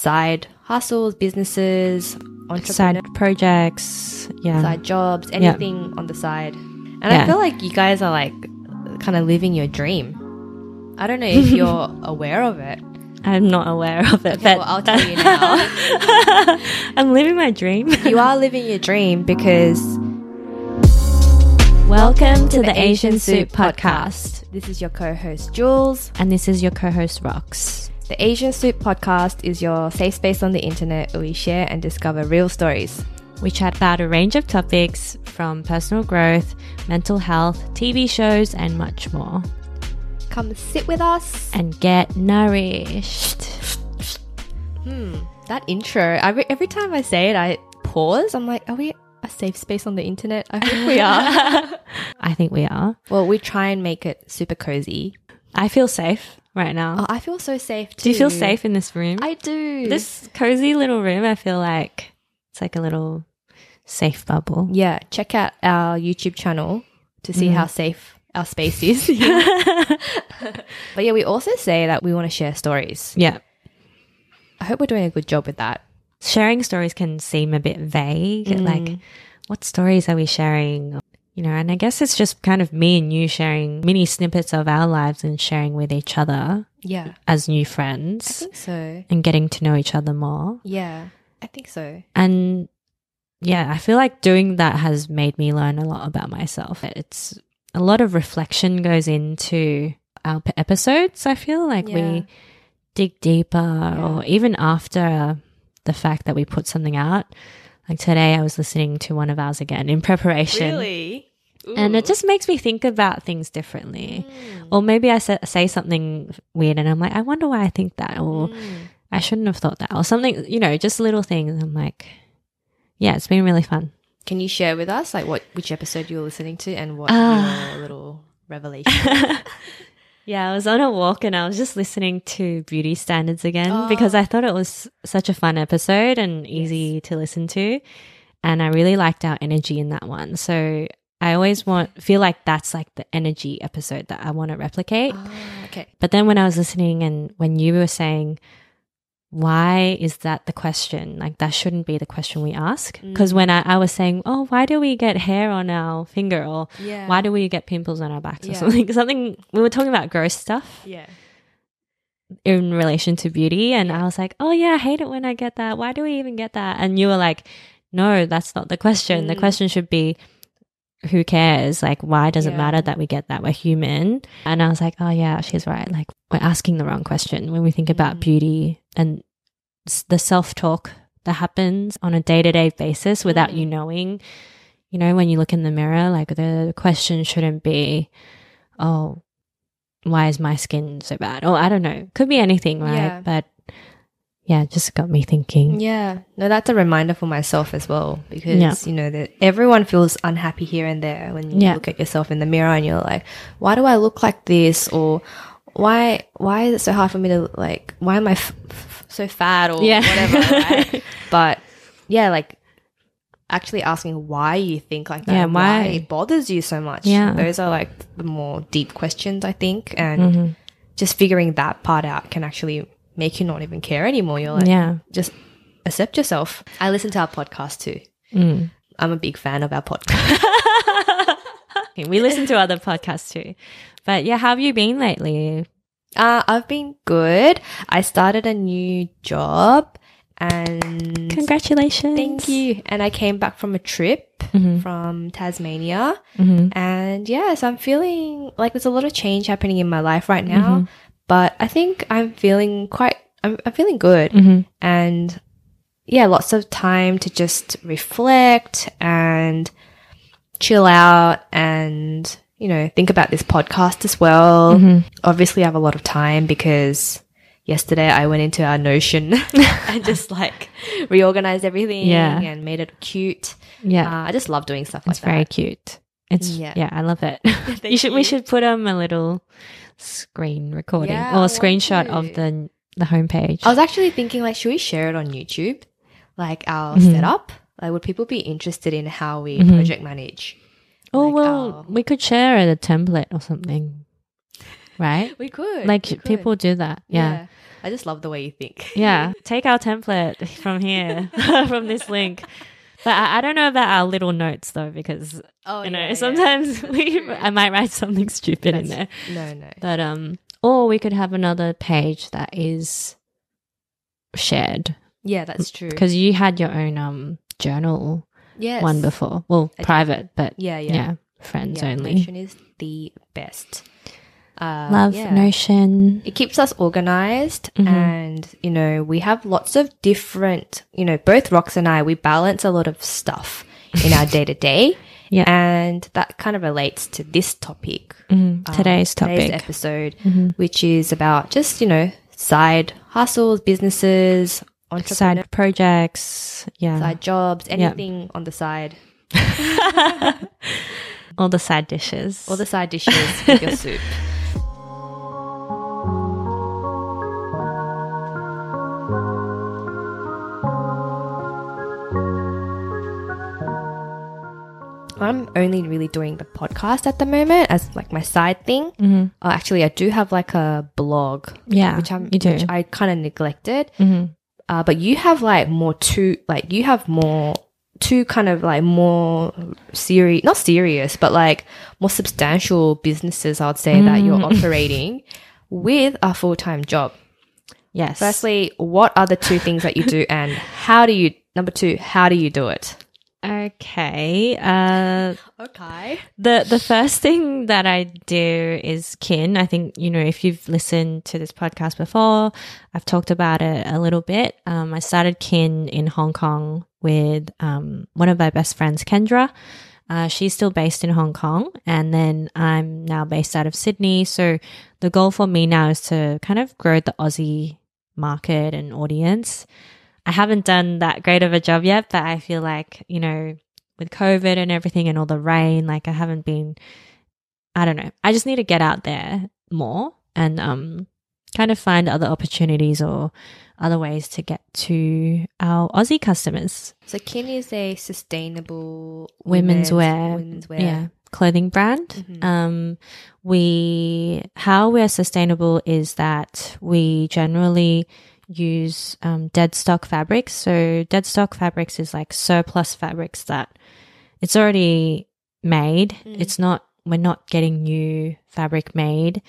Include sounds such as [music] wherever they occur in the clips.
side hustles, businesses, Side projects. Yeah. side jobs, anything on the side. And Yeah. I feel like you guys are like kind of living your dream. I don't know if you're [laughs] aware of it. I'm not aware of it, Okay, but well, I'll tell you now. [laughs] I'm living my dream. you are living your dream because [laughs] Welcome to the Asian Soup Podcast. This is your co-host Jules. And this is your co host, Rox. The Asian Soup Podcast is your safe space on the internet where we share and discover real stories. We chat about a range of topics from personal growth, mental health, TV shows, and much more. Come sit with us. And get nourished. Hmm, that intro. I every time I say it, I pause. I'm like, are we a safe space on the internet? I think we are. [laughs] I think we are. well, we try and make it super cozy. I feel safe right now. Oh, I feel so safe too. Do you feel safe in this room? I do. this cozy little room, I feel like it's like a little safe bubble. yeah, check out our YouTube channel to see Mm. how safe our space is. [laughs] [laughs] but yeah, we also say that we want to share stories. Yeah. I hope we're doing a good job with that. Sharing stories can seem a bit vague. Mm. Like, what stories are we sharing? You know, and I guess it's just kind of me and you sharing mini snippets of our lives and sharing with each other Yeah, as new friends. I think so. and getting to know each other more. Yeah, I think so. And yeah, I feel like doing that has made me learn a lot about myself. It's a lot of reflection goes into our episodes. I feel like Yeah. we dig deeper, or even after the fact that we put something out. Like today, I was listening to one of ours again in preparation. Really? And it just makes me think about things differently. Mm. Or maybe I say, say something weird and I'm like, I wonder why I think that. Or Mm. I shouldn't have thought that. Or something, you know, just little things. I'm like, yeah, it's been really fun. Can you share with us like what which episode you were listening to and what Ah. your little revelation? [laughs] Yeah, I was on a walk and I was just listening to Beauty Standards again Oh. because I thought it was such a fun episode and easy to listen to. And I really liked our energy in that one. So I always want, feel like that's like the energy episode that I want to replicate. Ah, okay. But then when I was listening and when you were saying, why is that the question? Like, that shouldn't be the question we ask. Because when I, I was saying, oh, why do we get hair on our finger? Or Yeah. why do we get pimples on our backs or something? [laughs] Something, we were talking about gross stuff Yeah. in relation to beauty. And I was like, oh, yeah, I hate it when I get that. Why do we even get that? And you were like, no, that's not the question. The Mm. question should be, who cares? Like, why does it matter that we get that? We're human. And I was like, oh, yeah, she's right. Like, we're asking the wrong question when we think about Mm. beauty and the self talk that happens on a day to day basis without Mm. you knowing. You know, when you look in the mirror, like the question shouldn't be, oh, why is my skin so bad? Or I don't know. Could be anything, right? Yeah. But yeah, it just got me thinking. Yeah. No, that's a reminder for myself as well because Yeah. you know that everyone feels unhappy here and there when you Yeah. look at yourself in the mirror and you're like, why do I look like this? Or why why is it so hard for me to like why am I f- f- so fat or Yeah. whatever, right? [laughs] But yeah, like actually asking why you think like that Yeah, and why? it bothers you so much. Yeah. Those are like the more deep questions I think and Mm-hmm. just figuring that part out can actually make you not even care anymore. You're like Yeah. just accept yourself. I listen to our podcast too. Mm. I'm a big fan of our podcast. [laughs] We listen to other podcasts too. But yeah, how have you been lately? Uh, I've been good. I started a new job and Congratulations. thank you. And I came back from a trip Mhm. from Tasmania. Mhm. And yes, I'm feeling like there's a lot of change happening in my life right now. But I think I'm feeling quite, I'm, I'm feeling good. Mhm. and yeah, lots of time to just reflect and chill out and, you know, think about this podcast as well. Mm-hmm. Obviously, I have a lot of time because yesterday I went into our Notion [laughs] and just [laughs] like reorganized everything Yeah. and made it cute. Yeah. Uh, I just love doing stuff it's like very cute. It's Yeah. yeah, I love it. [laughs] you should we should put um a little screen recording Yeah, or a screenshot of the the homepage. I was actually thinking, like, should we share it on YouTube? Like our Mhm. setup? Like, would people be interested in how we Mhm. project manage? oh like well, our- we could share a template or something, right? [laughs] We could. like we could. people do that. Yeah. I just love the way you think. Yeah, [laughs] take our template from here, [laughs] from this link. But I, I, don't know about our little notes though, because oh, you know yeah, sometimes yeah. [laughs] we I might write something stupid That's, in there. No, no. But um, or we could have another page that is shared. Yeah, that's true. Because you had your own um journal yes. one before. Well, I private, did. but yeah, yeah, yeah friends yeah, only. Is the best. Uh, Love yeah. Notion. It keeps us organized, mm-hmm. and you know we have lots of different. You know, both Rox and I we balance a lot of stuff in our day to day. Yeah. And that kind of relates to this topic, mm, today's um, topic, today's episode, mm-hmm. which is about just, you know, side hustles, businesses, side projects, yeah, side jobs, anything yep. on the side. [laughs] All the side dishes. All the side dishes with your [laughs] soup. I'm only really doing the podcast at the moment as like my side thing. Mm-hmm. Uh, actually, I do have like a blog. Yeah, which I'm you do. Which I kind of neglected. Mm-hmm. Uh, but you have like more two, like you have more two kind of like more serious, not serious, but like more substantial businesses. I would say mm. that you're mm. [laughs] operating with a full time job. Yes. Firstly, what are the two things that you do, and how do you? Number two, how do you do it? Okay. Uh, okay. The the first thing that I do is kin. I think you know if you've listened to this podcast before, I've talked about it a little bit. Um, I started kin in Hong Kong with um, one of my best friends, Kendra. Uh, she's still based in Hong Kong, and then I'm now based out of Sydney. So the goal for me now is to kind of grow the Aussie market and audience. I haven't done that great of a job yet, but I feel like, you know, with COVID and everything and all the rain, like I haven't been, I don't know. I just need to get out there more and, um, kind of find other opportunities or other ways to get to our Aussie customers. So Kin is a sustainable women's, women's wear, women's wear. Yeah, clothing brand. Mm-hmm. Um, we how we're sustainable is that we generally use um, dead stock fabrics. So dead stock fabrics is like surplus fabrics that it's already made. Mm. It's not we're not getting new fabric made.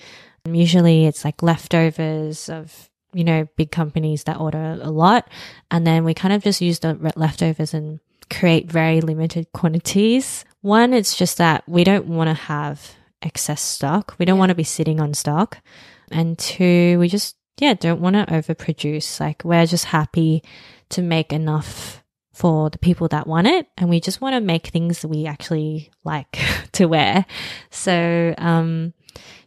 Um, usually it's like leftovers of you know big companies that order a lot, and then we kind of just use the leftovers and create very limited quantities. One, it's just that we don't want to have excess stock. We don't yeah. want to be sitting on stock. And two, we just yeah, don't want to overproduce. Like we're just happy to make enough for the people that want it. And we just want to make things that we actually like [laughs] to wear. So, um,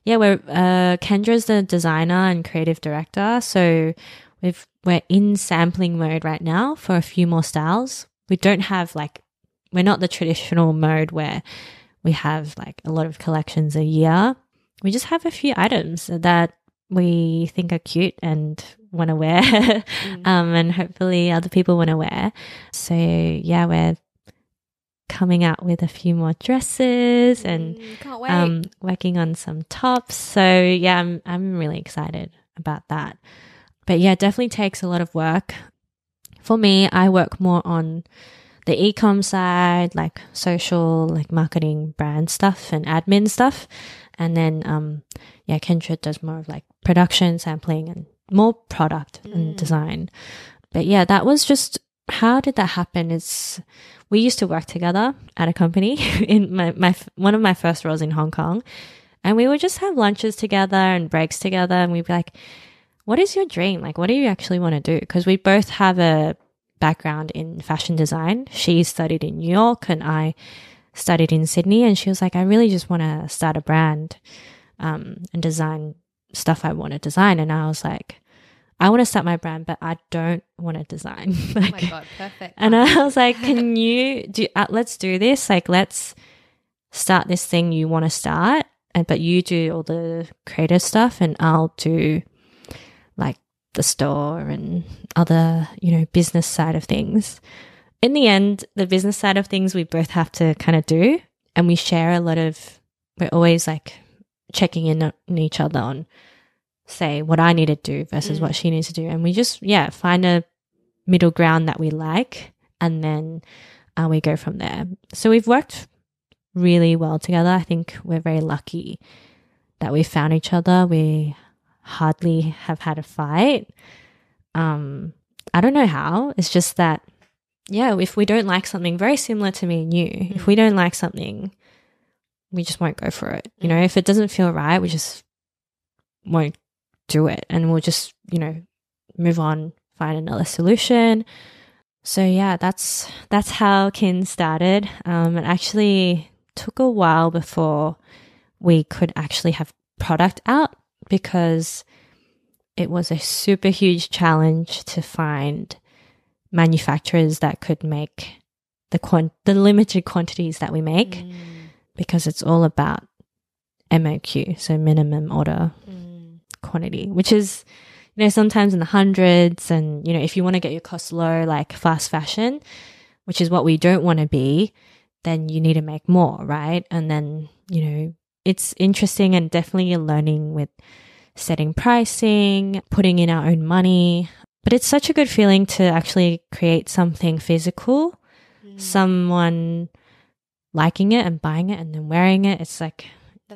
yeah, we're, uh, Kendra's the designer and creative director. So we've, we're in sampling mode right now for a few more styles. We don't have like, we're not the traditional mode where we have like a lot of collections a year. We just have a few items that we think are cute and want to wear, [laughs] mm. um, and hopefully other people want to wear. So yeah, we're coming out with a few more dresses and mm, um, working on some tops. So yeah, I'm I'm really excited about that. But yeah, definitely takes a lot of work. For me, I work more on the ecom side, like social, like marketing, brand stuff, and admin stuff. And then, um, yeah, Kendra does more of like production, sampling, and more product mm. and design. But yeah, that was just how did that happen? Is we used to work together at a company [laughs] in my, my one of my first roles in Hong Kong, and we would just have lunches together and breaks together, and we'd be like, "What is your dream? Like, what do you actually want to do?" Because we both have a background in fashion design. She studied in New York, and I studied in Sydney, and she was like, I really just want to start a brand um, and design stuff I want to design. And I was like, I want to start my brand, but I don't want to design. like, [laughs] oh my god, perfect! And I was like, can you do? Uh, let's do this. Like, let's start this thing you want to start, and but you do all the creative stuff, and I'll do like the store and other, you know, business side of things in the end, the business side of things we both have to kind of do. And we share a lot of, we're always like checking in on each other on say what I need to do versus what she needs to do. And we just, yeah, find a middle ground that we like and then uh, we go from there. So we've worked really well together. I think we're very lucky that we found each other. We hardly have had a fight. Um, I don't know how. It's just that, yeah, if we don't like something very similar to me and you, if we don't like something, we just won't go for it. You know, if it doesn't feel right, we just won't do it and we'll just, you know, move on, find another solution. So yeah, that's that's how Kin started. Um, it actually took a while before we could actually have product out because it was a super huge challenge to find manufacturers that could make the quant- the limited quantities that we make Mm. Because it's all about MOQ, so minimum order Mm. quantity, which is, you know, sometimes in the hundreds. And, you know, if you want to get your costs low, like fast fashion, which is what we don't want to be, then you need to make more, right? And then, you know, it's interesting and definitely a learning with setting pricing, putting in our own money. But it's such a good feeling to actually create something physical, someone liking it and buying it and then wearing it. It's like,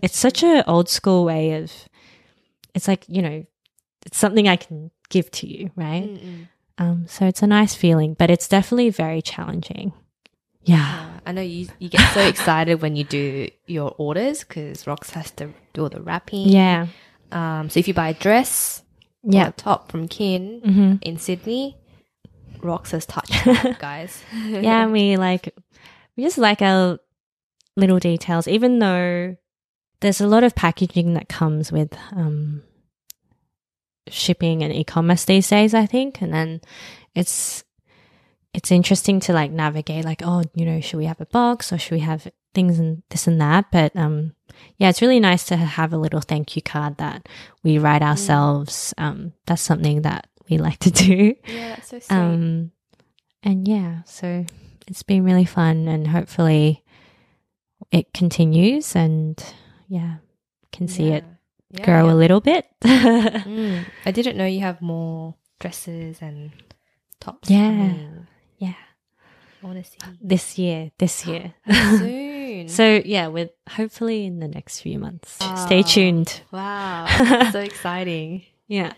it's such an old school way of it's like you know it's something i can give to you right Mm-mm. um so it's a nice feeling but it's definitely very challenging yeah Yeah, I know you. You get so [laughs] excited when you do your orders because Rox has to do all the wrapping. yeah Um. So if you buy a dress, or yeah a top from Kin hmm in Sydney, Rox has touched [laughs] guys. yeah and we [laughs] like we just like our little details even though there's a lot of packaging that comes with um shipping and e-commerce these days i think. And then it's it's interesting to like navigate like oh you know should we have a box or should we have things and this and that? But um yeah it's really nice to have a little thank you card that we write ourselves. Um that's something that we [laughs] like to do. Yeah, that's so sweet. um, and yeah, so it's been really fun, and hopefully it continues. And yeah, can see it Yeah. Yeah, grow yeah. a little bit. [laughs] Mm. I didn't know you have more dresses and tops. Yeah. coming. yeah, I want to see this year, this [gasps] year. [laughs] soon. so yeah, with hopefully in the next few months. Stay Oh. tuned. wow, [laughs] so exciting. Yeah,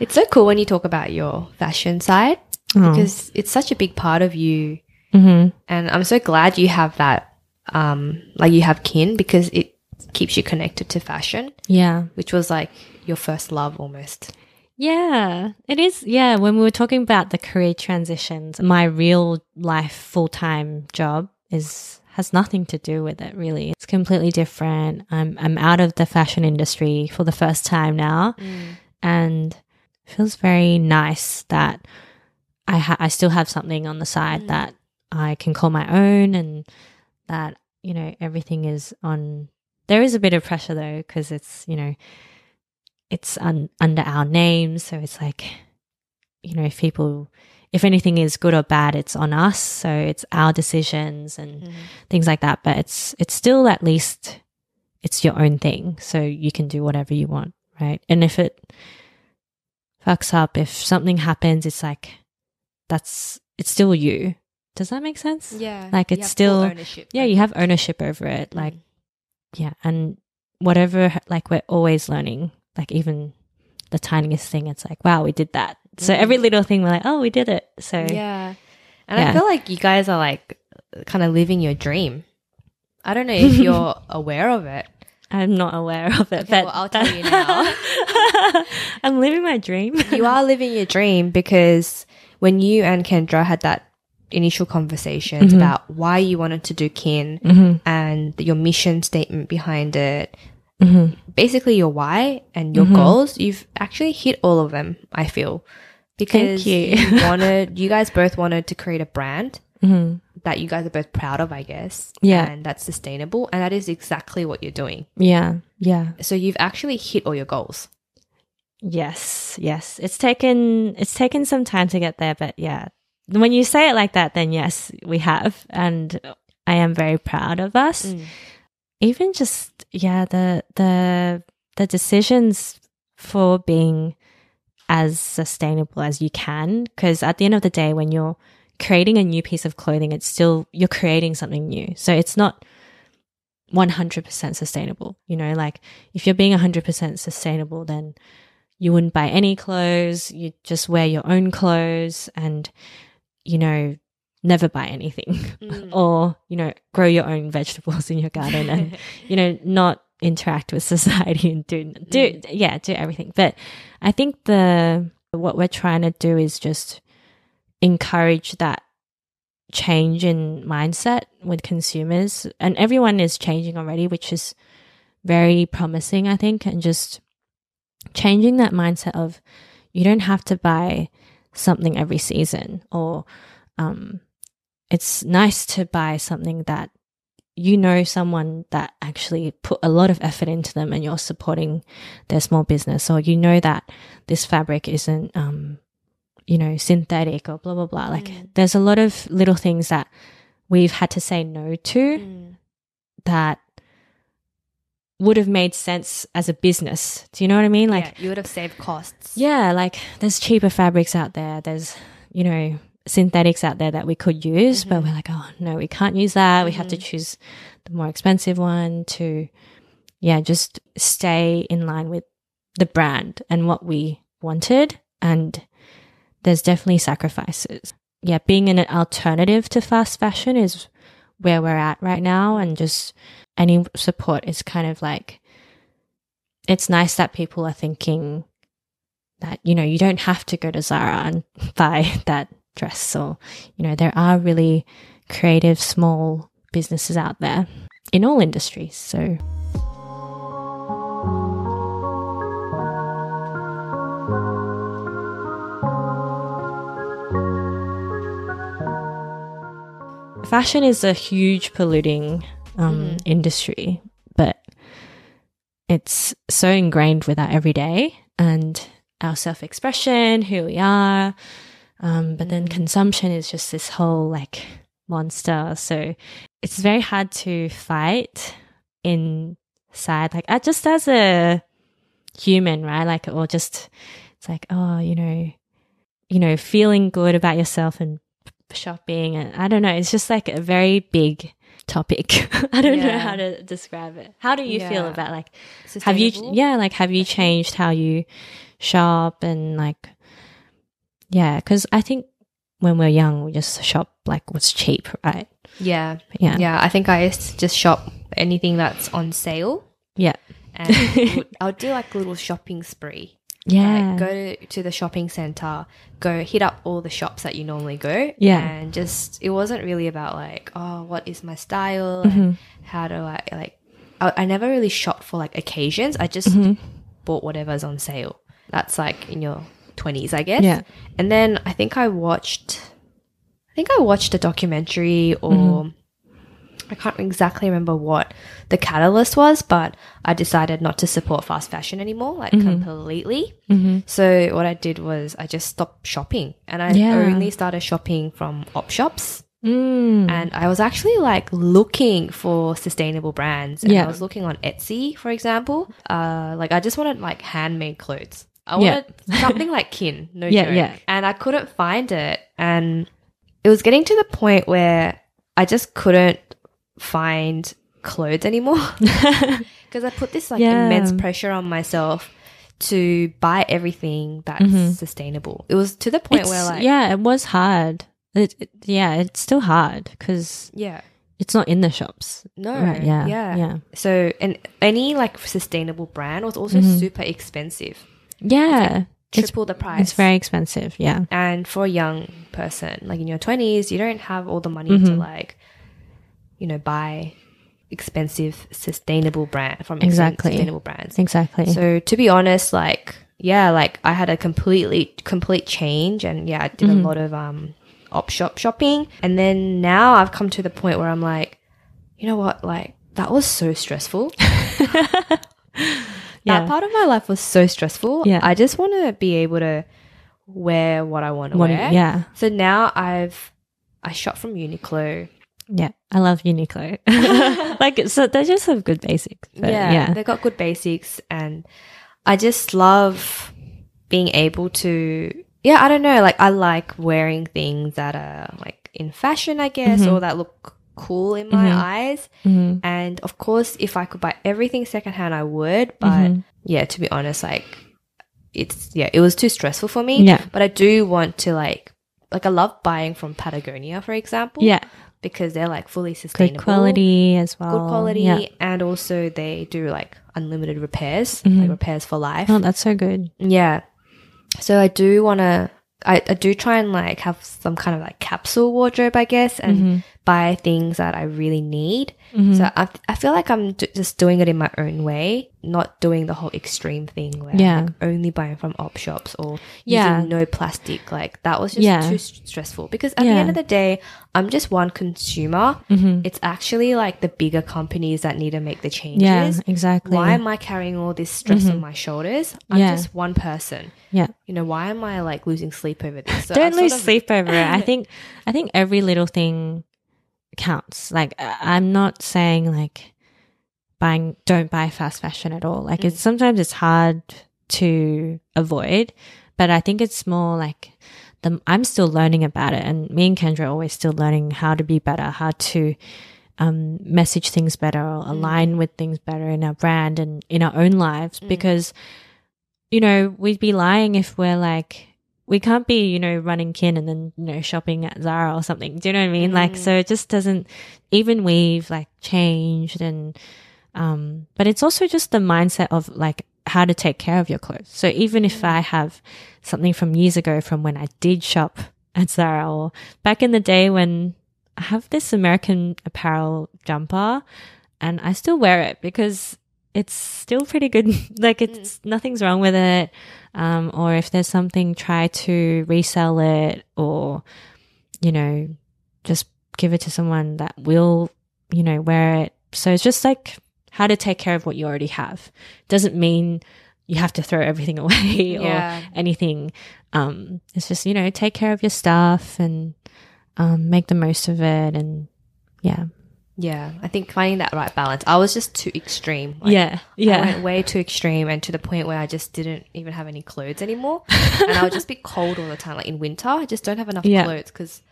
It's so cool when you talk about your fashion side because it's such a big part of you. hmm And I'm so glad you have that, um, like you have kin because it keeps you connected to fashion, yeah, which was like your first love almost. Yeah, it is. Yeah, when we were talking about the career transitions, my real life full time job is has nothing to do with it really. It's completely different. I'm I'm out of the fashion industry for the first time now, and it feels very nice that I ha- I still have something on the side that I can call my own, and that you know everything is on. There is a bit of pressure though because it's you know it's un- under our names. So it's like, you know, if people, if anything is good or bad, it's on us. So it's our decisions and mm-hmm. things like that. But it's, it's still at least, it's your own thing. So you can do whatever you want. Right. And if it fucks up, if something happens, it's like, that's, it's still you. Does that make sense? Yeah, Like, it's still- ownership. Yeah. You have ownership over it. Mm. Like, yeah and whatever like we're always learning like even the tiniest thing it's like wow we did that so mm-hmm. every little thing we're like oh we did it so yeah, and I feel like you guys are like kind of living your dream. I don't know if [laughs] you're aware of it. i'm not aware of it Okay, but well, I'll tell you now. [laughs] i'm living my dream you are living your dream because when you and Kendra had that initial conversations Mm-hmm. about why you wanted to do kin Mhm. and your mission statement behind it, Mhm. basically your why and your Mhm. goals, you've actually hit all of them, I feel. Because you. [laughs] wanted you guys both wanted to create a brand Mhm. that you guys are both proud of, I guess. Yeah. And that's sustainable. And that is exactly what you're doing. yeah yeah So you've actually hit all your goals. yes yes it's taken it's taken some time to get there but yeah when you say it like that then yes we have and i am very proud of us mm. even just yeah the the the decisions for being as sustainable as you can. Because at the end of the day, when you're creating a new piece of clothing, it's still, you're creating something new. So it's not 100% sustainable. You know, like if you're being 100% sustainable, then you wouldn't buy any clothes. you'd just wear your own clothes and, you know, never buy anything [laughs] Mm. or, you know, grow your own vegetables in your garden and, [laughs] you know, not interact with society and do, do, yeah, do everything. But I think the, what we're trying to do is just encourage that change in mindset with consumers and everyone is changing already which is very promising i think and just changing that mindset of you don't have to buy something every season or um, it's nice to buy something that you know someone that actually put a lot of effort into them and you're supporting their small business or you know that this fabric isn't um, you know, synthetic or blah, blah, blah. Like Mm. there's a lot of little things that we've had to say no to Mm. that would have made sense as a business. Do you know what I mean? Like, yeah, you would have saved costs. yeah, like there's cheaper fabrics out there. There's, you know, synthetics out there that we could use, but Mhm. we're like, oh no, we can't use that. We have to choose the more expensive one to, yeah, just stay in line with the brand and what we wanted. And there's definitely sacrifices. Yeah, being an alternative to fast fashion is where we're at right now. And just any support is kind of like, it's nice that people are thinking that, you know, you don't have to go to Zara and [laughs] buy that dress or, you know, there are really creative small businesses out there in all industries. So, fashion is a huge polluting um, Mhm. industry, but it's so ingrained with our everyday and our self expression, who we are. Um, but then Mhm. consumption is just this whole like monster. So it's very hard to fight inside, like uh, just as a human, right? Like, or just it's like, oh, you know, you know, feeling good about yourself and shopping, and I don't know. It's just like a very big topic. [laughs] I don't know how to describe it. How do you feel about like have you yeah like have you changed how you shop and like yeah because i think when we're young we just shop like what's cheap right Yeah. yeah Yeah. I think I used to just shop anything that's on sale. Yeah. And [laughs] I'll do like a little shopping spree. Yeah Like go to, the shopping center, go hit up all the shops that you normally go. Yeah. And just, it wasn't really about like, oh, what is my style? Mm-hmm. And how do I, like, I, I never really shopped for like occasions. I just Mm-hmm. bought whatever's on sale. That's like in your 20s, I guess. Yeah. And then I think I watched, I think I watched a documentary or Mm-hmm. I can't exactly remember what the catalyst was, but I decided not to support fast fashion anymore, like Mm-hmm. completely. hmm So what I did was I just stopped shopping and I Yeah. only started shopping from op shops. mm. And I was actually like looking for sustainable brands. And Yeah. I was looking on Etsy, for example. Uh, like I just wanted like handmade clothes. I Yeah. wanted something like kin, [laughs] no Yeah, joke. yeah. And I couldn't find it. And it was getting to the point where I just couldn't find clothes anymore. [laughs] Because I put this like Yeah. immense pressure on myself to buy everything that's Mhm. sustainable. It was to the point It's- where like yeah it was hard it, it- yeah it's still hard because yeah. it's not in the shops No. right yeah Yeah. yeah So, and any like sustainable brand was also Mhm. super expensive, yeah it's, triple the price. it's very expensive yeah and for a young person, like in your twenties, you don't have all the money to Mhm. like, you know, buy expensive sustainable brand from Exactly. sustainable brands. exactly So to be honest, like yeah, like I had a completely complete change, and yeah, I did Mhm. a lot of um op shop shopping, and then now I've come to the point where I'm like, you know what, like that was so stressful. [laughs] Yeah. That part of my life was so stressful. Yeah. I just want to be able to wear what I want to wear. yeah So now I've I shop from Uniqlo. Yeah, I love Uniqlo. [laughs] like, so they just have good basics. Yeah, yeah, they got good basics, and I just love being able to, yeah, I don't know, like I like wearing things that are like in fashion, I guess, mm-hmm. or that look cool in my mm-hmm. eyes. Mm-hmm. And of course, if I could buy everything secondhand, I would. But mm-hmm. yeah, to be honest, like it's, yeah, it was too stressful for me. Yeah. But I do want to like, like I love buying from Patagonia, for example. Yeah. Because they're like fully sustainable. Good quality as well. Good quality. Yeah. And also they do like unlimited repairs, Mm-hmm. like repairs for life. Oh, that's so good. Yeah. So I do want to, I, I do try and like have some kind of like capsule wardrobe, I guess, and Mm-hmm. Buy things that I really need. So I, I feel like I'm d- just doing it in my own way, not doing the whole extreme thing where Yeah. Like only buying from op shops or Yeah. using no plastic. Like that was just Yeah. too s- stressful because at the end of the day, I'm just one consumer. Mm-hmm. It's actually like the bigger companies that need to make the changes. Yeah, exactly. Why am I carrying all this stress on my shoulders? I'm Yeah. just one person. yeah. You know, why am I like losing sleep over this? So Don't lose of- sleep over it. I [laughs] think I think every little thing counts. Like I'm not saying like buying don't buy fast fashion at all. Like it's mm. sometimes it's hard to avoid, but I think it's more like the I'm still learning about it. And me and Kendra are always still learning how to be better, how to um, message things better or align mm. with things better in our brand and in our own lives. Mm. Because you know we'd be lying if we're like we can't be you know running kin and then you know shopping at zara or something. Do you know what i mean? Like mm. so it just doesn't even we've like changed and um but it's also just the mindset of like how to take care of your clothes. So even if mm. i have something from years ago from when i did shop [laughs] at zara or back in the day when i have this american apparel jumper and i still wear it because it's still pretty good. [laughs] Like it's mm. nothing's wrong with it um, or if there's something try to resell it or you know just give it to someone that will you know wear it. So it's just like how to take care of what you already have. Doesn't mean you have to throw everything [laughs] away Yeah. or anything. Um, it's just you know take care of your stuff and um, make the most of it and yeah Yeah, I think finding that right balance. I was just too extreme. Like, yeah I yeah went way too extreme and to the point where I just didn't even have any clothes anymore. [laughs] and I would just be cold all the time. Like in winter, I just don't have enough Yeah. clothes because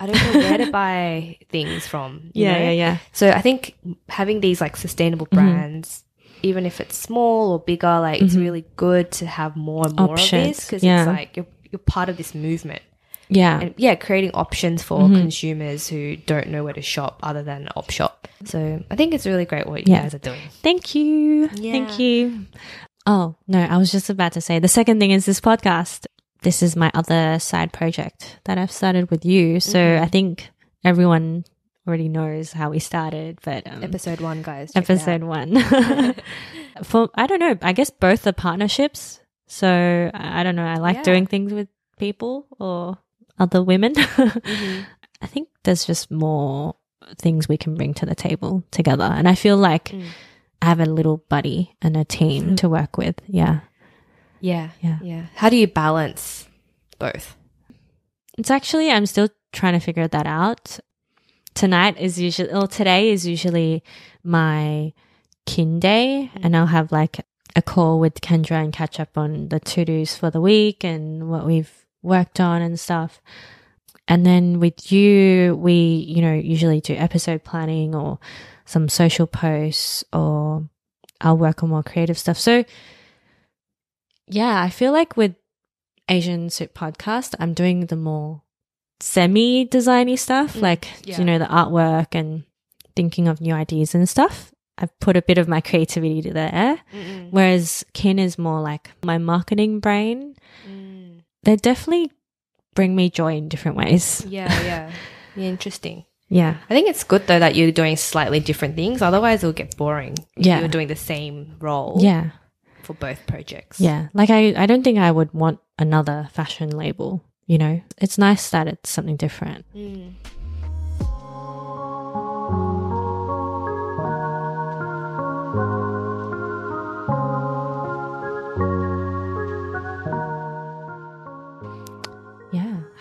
I don't know where to [laughs] buy things from. you yeah know? yeah yeah So I think having these like sustainable Mm-hmm. brands, even if it's small or bigger, like it's really good to have more and more of Options, this because yeah. it's like you're, you're part of this movement. Yeah And yeah, creating options for Mm-hmm. consumers who don't know where to shop other than op shop. So I think it's really great what you Yeah. guys are doing. Thank you. Yeah. Thank you. Oh, no, I was just about to say the second thing is this podcast. This is my other side project that I've started with you. So Mm-hmm. I think everyone already knows how we started, but um, Episode one, guys. check it out. episode one. [laughs] For, I don't know, I guess both are partnerships. So I I don't know. I like Yeah. doing things with people or other women. [laughs] Mm-hmm. I think there's just more things we can bring to the table together. And I feel like Mm. I have a little buddy and a team [laughs] to work with. Yeah. Yeah. Yeah. Yeah. How do you balance both? It's actually, I'm still trying to figure that out. Tonight is usually, or today is usually my kin day, and I'll have like a call with Kendra and catch up on the to dos for the week and what we've worked on and stuff. And then with you, we, you know, usually do episode planning or some social posts or I'll work on more creative stuff. So, yeah, I feel like with Asian Soup podcast, I'm doing the more semi designy stuff, like, yeah. you know, the artwork and thinking of new ideas and stuff. I've put a bit of my creativity to there. Whereas Kin is more like my marketing brain. Mm. They definitely bring me joy in different ways. Yeah. Yeah. [laughs] yeah. Interesting. Yeah. I think it's good though that you're doing slightly different things. Otherwise, it'll get boring. Yeah. You're doing the same role. Yeah. For both projects. Yeah. Like I, I don't think I would want another fashion label, you know? It's nice that it's something different. Mm.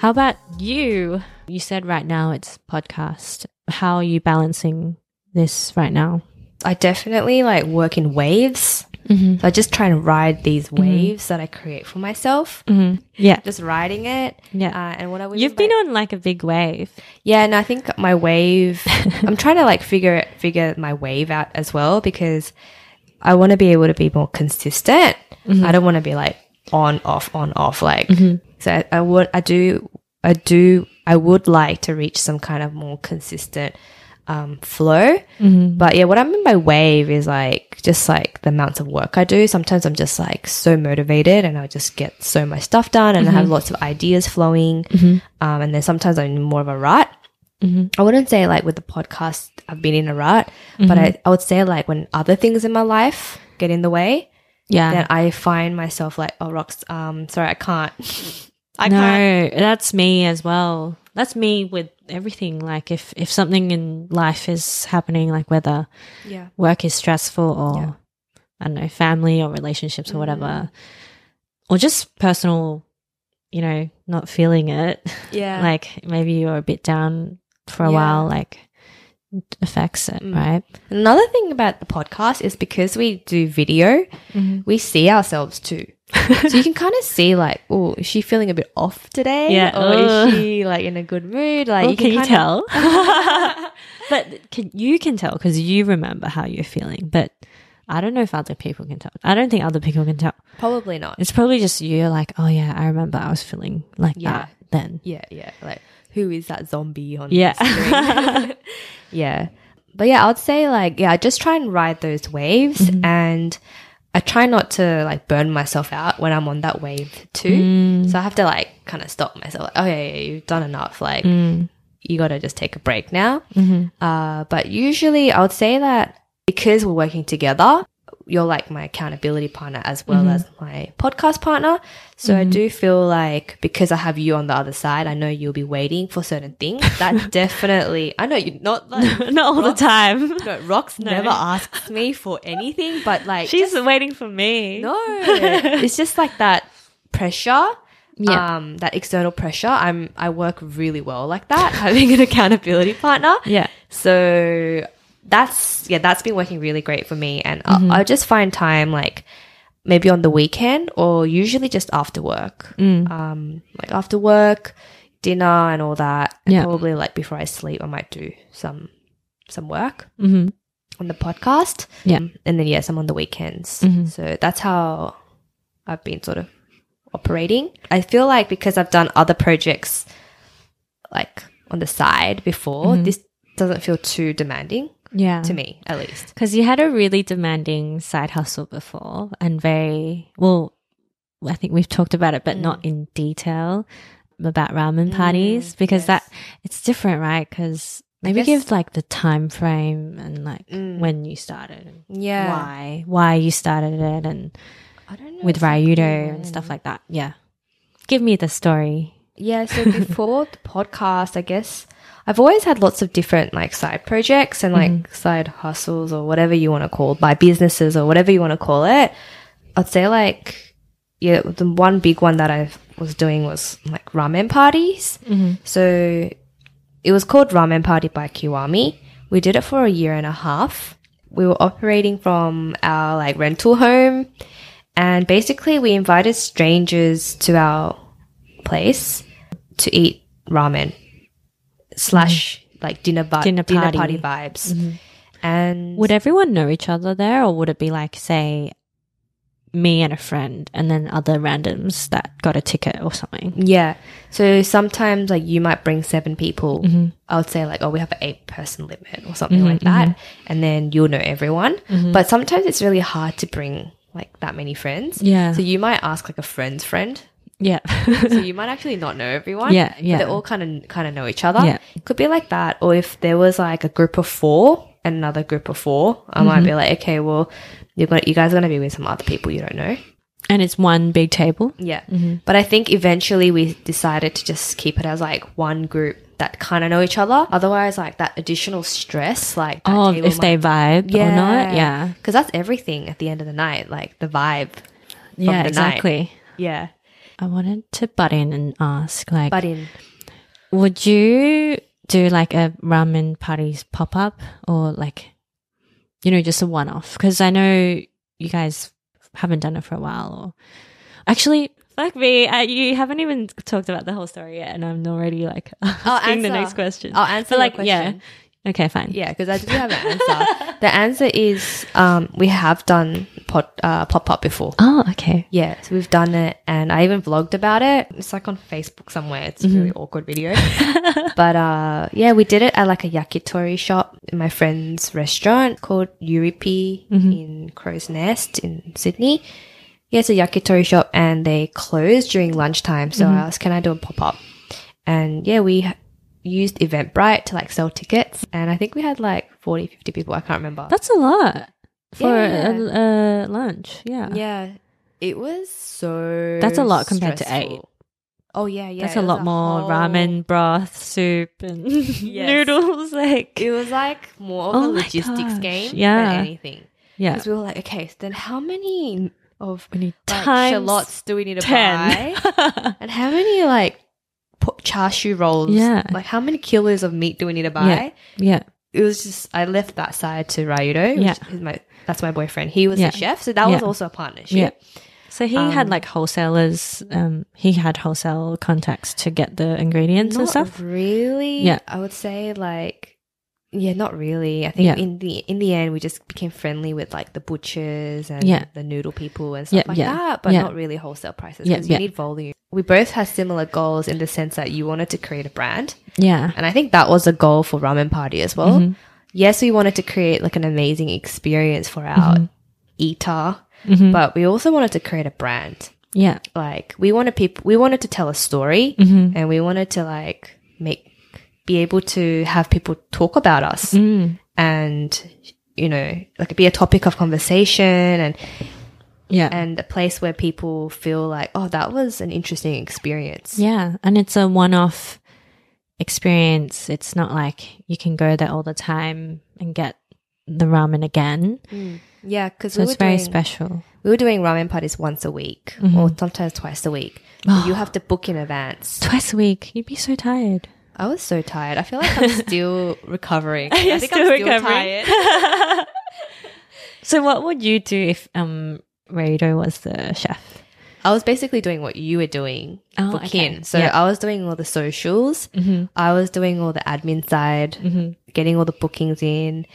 How about you? You said right now it's podcast. How are you balancing this right now? I definitely like work in waves. Mm-hmm. So I just try and ride these waves that I create for myself. Mm-hmm. Yeah. Just riding it. Yeah. Uh, and what I You've been on like a big wave. Yeah, and I think my wave. [laughs] I'm trying to like figure it, figure my wave out as well because I want to be able to be more consistent. I don't want to be like on off on off like. So I, I would I do I do I would like to reach some kind of more consistent um, flow. But yeah, what I mean by wave is like just like the amounts of work I do. Sometimes I'm just like so motivated and I just get so much stuff done and I have lots of ideas flowing. Um, and then sometimes I'm in more of a rut. I wouldn't say like with the podcast I've been in a rut, but I, I would say like when other things in my life get in the way, Yeah. then I find myself like, oh, Rox, um, sorry, I can't. [laughs] I no, can't. that's me as well. That's me with everything. Like if if something in life is happening, like whether Yeah. work is stressful or Yeah. I don't know, family or relationships or whatever, or just personal, you know, not feeling it. Yeah. [laughs] like maybe you're a bit down for a Yeah. while, like affects it, Mm. right? Another thing about the podcast is because we do video, we see ourselves too. [laughs] so you can kind of see like, oh, is she feeling a bit off today? Yeah. Or Ugh. is she like in a good mood? Like, Well, can you tell? [laughs] [laughs] but can, you can tell because you remember how you're feeling. But I don't know if other people can tell. I don't think other people can tell. Probably not. It's probably just you. Like, oh yeah, I remember I was feeling like Yeah. that then. Yeah, yeah. Like, who is that zombie on Yeah. yeah. But yeah, I would say like, yeah, just try and ride those waves Mm-hmm. and I try not to like burn myself out when I'm on that wave too. Mm. So I have to like kind of stop myself. Like, oh yeah, yeah, you've done enough. Like, Mm. you got to just take a break now. Mhm. Uh, but usually I would say that because we're working together, you're like my accountability partner as well as my podcast partner. So I do feel like because I have you on the other side, I know you'll be waiting for certain things. That [laughs] definitely, I know you're not [laughs] like, Not all the time. [laughs] no, Rox never asks me for anything, but like, She's waiting for me. no, it's just like that pressure. Yeah. Um, that external pressure. I'm, I work really well like that, having an accountability partner. Yeah. So that's yeah, that's been working really great for me, and Mm-hmm. I, I just find time like maybe on the weekend or usually just after work, Mm. um, like after work, dinner and all that. And Yeah. probably like before I sleep, I might do some some work hmm on the podcast. Yeah. Um, and then yes, I'm on the weekends. Mhm. So that's how I've been sort of operating. I feel like because I've done other projects like on the side before, this doesn't feel too demanding Yeah. to me, at least. Because you had a really demanding side hustle before and very, well, I think we've talked about it, but not in detail about ramen parties because yes. that it's different, right? Because maybe guess- give like the time frame and like Mm. when you started and Yeah. why, why you started it and I don't know. with Ryudo and stuff like that. Yeah. Give me the story. Yeah, so [laughs] before the podcast, I guess I've always had lots of different like side projects and like mm-hmm. side hustles or whatever you want to call it, by businesses or whatever you want to call it. I'd say like yeah, the one big one that I was doing was like ramen parties. Mm-hmm. So it was called Ramen Party by Kiwami. We did it for a year and a half. We were operating from our like rental home and basically we invited strangers to our place to eat ramen slash like dinner, Dinner dinner party. vibes. And Would everyone know each other there or would it be like, say, me and a friend and then other randoms that got a ticket or something? yeah, so sometimes like you might bring seven people. Mm-hmm. I would say like, oh, we have an eight person limit or something like that, and then you'll know everyone. Mm-hmm. But sometimes it's really hard to bring like that many friends. Yeah. So you might ask like a friend's friend. Yeah. [laughs] so you [laughs] might actually not know everyone. Yeah, yeah. They all kind of kind of know each other. Yeah. It could be like that, or if there was like a group of four and another group of four, I might Mm-hmm. be like, okay, well, you're gonna, you guys are gonna be with some other people you don't know. and it's one big table. Yeah. But I think eventually we decided to just keep it as like one group that kind of know each other. Otherwise, like that additional stress, like Oh, if they vibe or not. Yeah. because that's everything at the end of the night, like the vibe. Yeah, the night. exactly. Yeah. I wanted to butt in and ask, like, But in would you do like a ramen parties pop up or like, you know, just a one off? Because I know you guys haven't done it for a while. Or actually, fuck me, uh, you haven't even talked about the whole story yet, and I'm already like [laughs] asking the answer. the next question. I'll answer But, like, yeah, okay, fine. Yeah, because I do have an answer. [laughs] the answer is um, we have done pod, uh, pop up before. Oh, okay. Yeah, so we've done it, and I even vlogged about it. It's like on Facebook somewhere. It's a really awkward video, [laughs] but uh, yeah, we did it at like a yakitori shop in my friend's restaurant called Yuripi in Crows Nest in Sydney. Yeah, it's a yakitori shop, and they closed during lunchtime. So I asked, "Can I do a pop up?" And yeah, we used Eventbrite to like sell tickets, and I think we had like 40, 50 people. I can't remember. That's a lot for Yeah. a, a lunch. Yeah. Yeah, it was so. That's a lot compared to stressful. eight. Oh yeah, yeah. That's a lot more whole- ramen, broth, soup, and [laughs] noodles. [laughs] Like, It was like more of Oh a logistics gosh, game yeah. than anything. yeah. Because we were like, okay, so then how many of We need like shallots do we need to 10. buy? [laughs] and how many like char siu rolls? Yeah. Like how many kilos of meat do we need to buy? yeah. It was just I left that side to Ryudo. Yeah. my that's my boyfriend. He was Yeah. the chef, so that was also a partnership. Yeah. So he had Um, like wholesalers. Um, he had wholesale contacts to get the ingredients and stuff. really. Yeah. I would say like yeah, not really. I think Yeah. in the in the end we just became friendly with like the butchers and Yeah. the noodle people and stuff Yeah, like that, but not really wholesale prices because you need volume. We both had similar goals in the sense that you wanted to create a brand, Yeah. and I think that was a goal for Ramen Party as well. Mm-hmm. Yes, we wanted to create like an amazing experience for our Mm-hmm. eater, Mhm. but we also wanted to create a brand. Yeah. Like we wanted people, we wanted to tell a story, Mm-hmm. and we wanted to like make be able to have people talk about us Mm. and you know like be a topic of conversation and Yeah. and a place where people feel like oh that was an interesting experience yeah. And it's a one off experience. It's not like you can go there all the time and get the ramen again. yeah because So we, it's very doing- special. we were doing ramen parties once a week Mm-hmm. or sometimes twice a week you [gasps] have to book in advance Twice a week. You'd be so tired. I was so tired i feel like i'm still [laughs] recovering i think still i'm still recovering. tired [laughs] So what would you do if um Raido was the chef? I was basically doing what you were doing, Oh, book okay. So Yeah. I was doing all the socials. Mm-hmm. I was doing all the admin side, getting all the bookings in,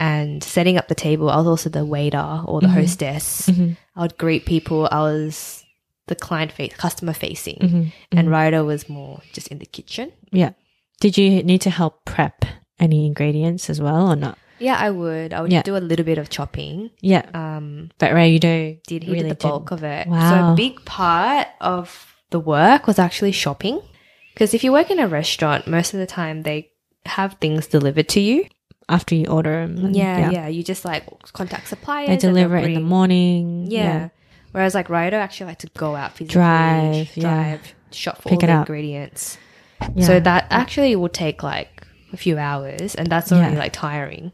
and setting up the table. I was also the waiter or the hostess. I would greet people. I was the client face, customer facing, Mm-hmm. and Ryder was more just in the kitchen. Yeah. Did you need to help prep any ingredients as well or not? Yeah, I would. I would Yeah. do a little bit of chopping. Yeah. Um, But Raido did he really did the bulk of it. Wow. So a big part of the work was actually shopping. Because if you work in a restaurant, most of the time they have things delivered to you. after you order them. Yeah, yeah. You just like contact suppliers. They deliver it in the morning. Yeah. Whereas like Ryder actually like to go out physically, Drive, yeah. drive, shop for Pick all it the up. ingredients. Yeah. So that actually will take like a few hours, and that's already Yeah. like tiring.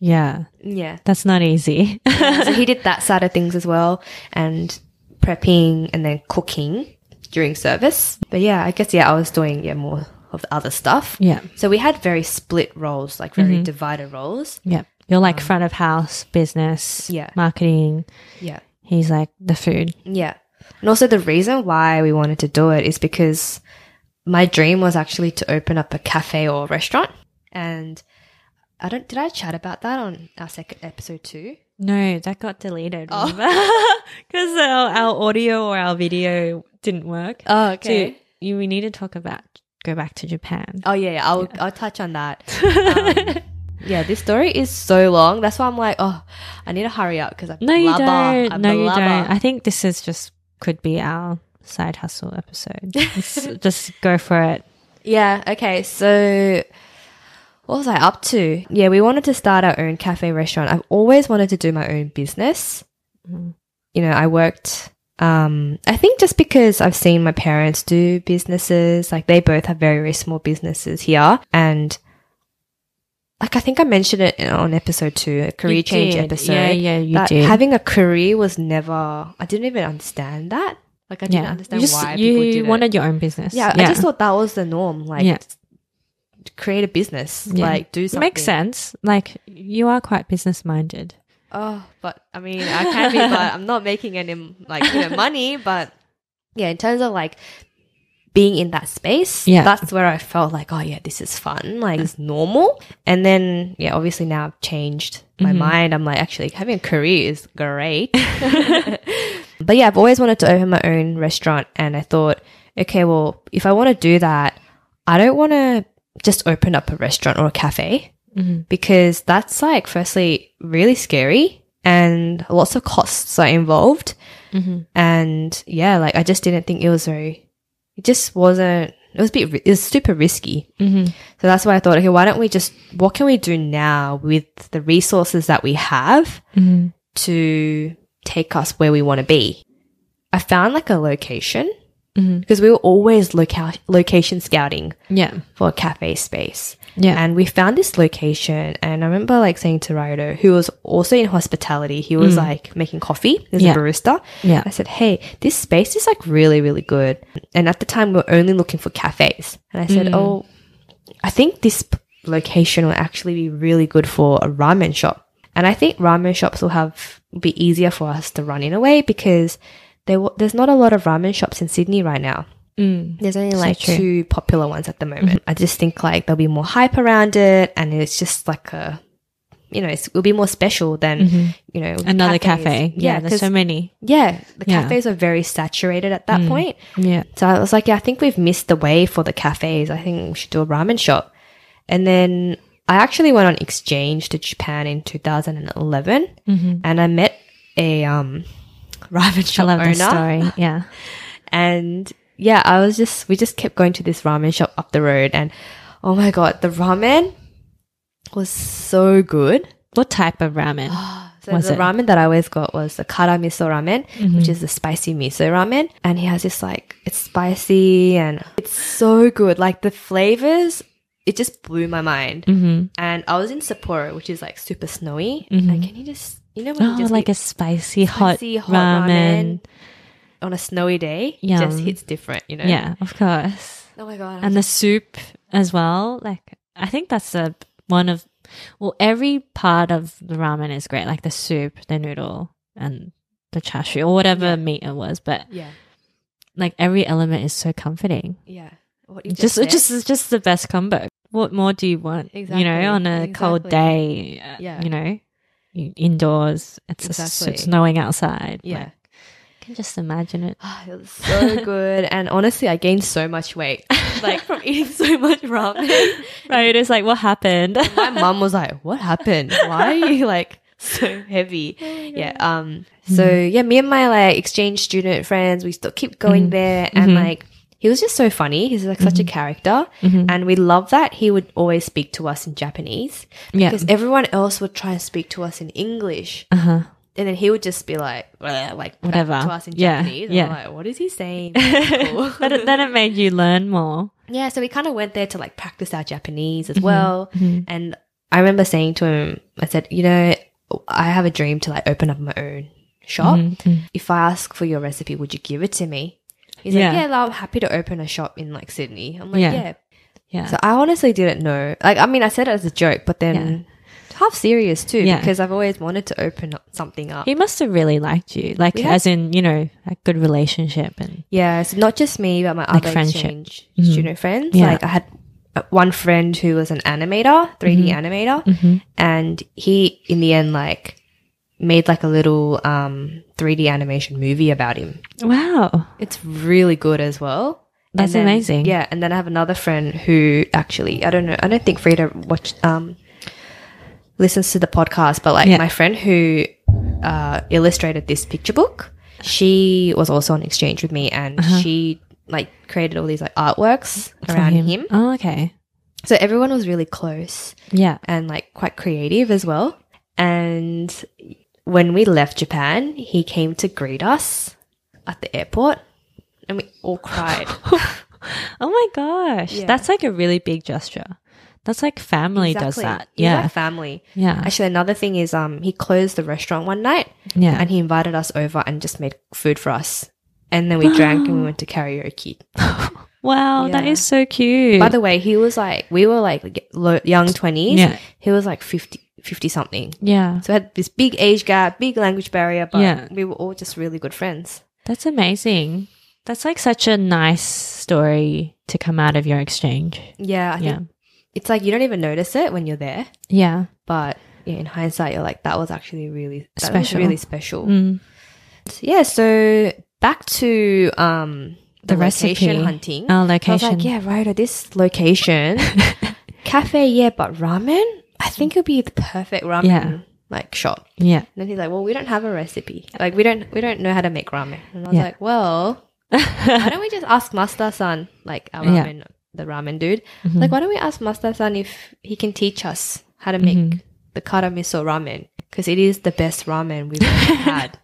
Yeah. Yeah. That's not easy. so he [laughs] did that side of things as well, and prepping and then cooking during service. But yeah, I guess yeah, I was doing yeah more of the other stuff. yeah. So we had very split roles, like very Mm-hmm. divided roles. Yeah. You're like front of house business, Um, Yeah. marketing. Yeah. He's like the food. Yeah. And also the reason why we wanted to do it is because my dream was actually to open up a cafe or restaurant. And I don't did I chat about that on our second episode too? No, that got deleted. Oh. Because [laughs] our, our audio or our video didn't work. Oh, So you, we need to talk about go back to Japan. Oh yeah, yeah. I'll I'll touch on that. [laughs] Um, yeah, this story is so long. That's why I'm like, oh, I need to hurry up because I No, you don't. I no, you don't. I think this is just could be our side hustle episode. [laughs] Just- go for it. Yeah, okay. So what was I up to? Yeah, we wanted to start our own cafe restaurant. I've always wanted to do my own business. You know, I worked um I think just because I've seen my parents do businesses, like they both have very, very small businesses here and like I think I mentioned it on episode 2, a career You change did. episode. Yeah, yeah, you did. Having a career was never I didn't even understand that. Like I didn't yeah, understand you just why you people did it. wanted your own business. Yeah, I just thought that was the norm. Like, Yeah. create a business, Yeah. like do it something. makes sense. Like you are quite business minded. oh, but I mean, I can be, but I'm not making any like you know money. But yeah, in terms of like being in that space, Yeah. that's where I felt like, oh yeah, this is fun, like it's normal. And then yeah, obviously now I've changed my mm-hmm. mind. I'm like, actually, having a career is great. [laughs] [laughs] but yeah, I've always wanted to open my own restaurant, and I thought, okay, well, if I want to do that, I don't want to just open up a restaurant or a cafe mm-hmm. because that's like, firstly, really scary and lots of costs are involved. Mm-hmm. And yeah, like I just didn't think it was very, it just wasn't, it was a bit, it was super risky. Mm-hmm. So that's why I thought, okay, why don't we just, what can we do now with the resources that we have mm-hmm. to take us where we want to be? I found like a location mm-hmm. because we were always loca- location scouting Yeah. for a cafe space. Yeah. And we found this location and I remember like saying to Ryoto, who was also in hospitality, he was like making coffee, Mm. Yeah. a barista. Yeah. I said, Hey, this space is like really, really good. And at the time we are only looking for cafes. And I Mm. said, Oh, I think this location will actually be really good for a ramen shop. And I think ramen shops will have be easier for us to run in a way because there wa- there's not a lot of ramen shops in Sydney right now. Mm. There's only like true. two popular ones at the moment. I just think like there'll be more hype around it, and it's just like a, you know, it's, it'll be more special than you know Another cafes. cafe. Yeah. there's so many. yeah, the Yeah. cafes are very saturated at that point. Yeah. So I was like, yeah, I think we've missed the way for the cafes. I think we should do a ramen shop. And then I actually went on exchange to Japan in 2011, and I met a um [laughs] ramen I shop love owner. story. Yeah. And yeah, I was just, we just kept going to this ramen shop up the road. And oh my God, the ramen was so good. What type of ramen? [gasps] So Was the it? ramen that I always got was the kara miso ramen, which is the spicy miso ramen. And he has this like, it's spicy and it's so good. Like the flavors, it just blew my mind. Mm-hmm. And I was in Sapporo, which is like super snowy. And can you just, you know, when you Oh, just like a spicy, spicy hot, ramen. On a snowy day, Yum. just hits different, you know? Yeah, of course. Oh my God. And the soup as well. Like, I think that's a one of, well, every part of the ramen is great. Like the soup, the noodle, and the chashu or whatever Yeah. meat it was. But Yeah, like every element is so comforting. yeah. What you Just, said. just, it's just the best combo. What more do you want? Exactly. You know, on a cold day. uh, Yeah. You know, indoors. It's, Exactly. it's snowing outside. yeah. Like, can just imagine it. Ah, [sighs] it was so good, and honestly, I gained so much weight, [laughs] like from eating so much ramen. [laughs] Right. It's like, what happened? My mum was like, "What happened? Why are you like so heavy?" [laughs] Oh yeah. Um. So yeah, me and my like exchange student friends, we still keep going there, and like he was just so funny. He's like such a character, and we love that he would always speak to us in Japanese Yeah. because everyone else would try and speak to us in English. Uh huh. And then he would just be like, like Whatever. to us in Yeah, Japanese. And yeah. I'm like, what is he saying? Cool. But it, then it made you learn more. yeah, so we kind of went there to like practice our Japanese Mm-hmm. as well. And I remember saying to him, I said, you know, I have a dream to like open up my own shop. Mm-hmm. If I ask for your recipe, would you give it to me? He's Yeah. like, yeah, well, I'm happy to open a shop in like Sydney. I'm like, Yeah. yeah. Yeah. So I honestly didn't know. Like, I mean, I said it as a joke, but then half serious too, Yeah. because I've always wanted to open up something up. he must have really liked you, like Yeah. as in you know, a good relationship and Yeah, so not just me, but my Like other friendship. exchange student friends. Yeah. Like I had uh, one friend who was an animator, 3D animator, and he in the end like made like a little um 3D animation movie about him. wow, It's really good as well. That's then- amazing. Yeah, and then I have another friend who actually I don't know, I don't think Frida watched um listens to the podcast, but like Yeah. my friend who uh, illustrated this picture book, she was also on exchange with me, and she like created all these like artworks around him. Oh, okay, So everyone was really close yeah, and like quite creative as well. And when we left Japan, he came to greet us at the airport, and we all cried. [laughs] Oh my gosh, Yeah. that's like a really big gesture. That's like family does that. Yeah, like family. yeah, Actually, another thing is, um, he closed the restaurant one night, yeah. and he invited us over and just made food for us. and then we drank and we [gasps] went to karaoke. [laughs] Wow, that Yeah. is so cute. By the way, he was like, we were like low, young 20s. Yeah. He was like 50, 50 something. yeah, So had this big age gap, big language barrier, but Yeah. we were all just really good friends. that's amazing. That's like such a nice story to come out of your exchange. Yeah. I think Yeah. It's like you don't even notice it when you're there, Yeah. but yeah, in hindsight, you're like, that was actually really Special. really special. Mm. Yeah. So back to um the, The location recipe. hunting. Oh, I was location. like, yeah, right. At this location, [laughs] cafe, yeah, but ramen. I think it'd be the perfect ramen Yeah. like shop. yeah. And then he's like, well, we don't have a recipe. Like we don't we don't know how to make ramen. And I was Yeah. like, well, [laughs] why don't we just ask Master-san, like our Yeah. ramen, the ramen dude, Mhm. like why don't we ask Master-san if he can teach us how to make Mhm. the kara miso ramen because it is the best ramen we've ever [laughs] had.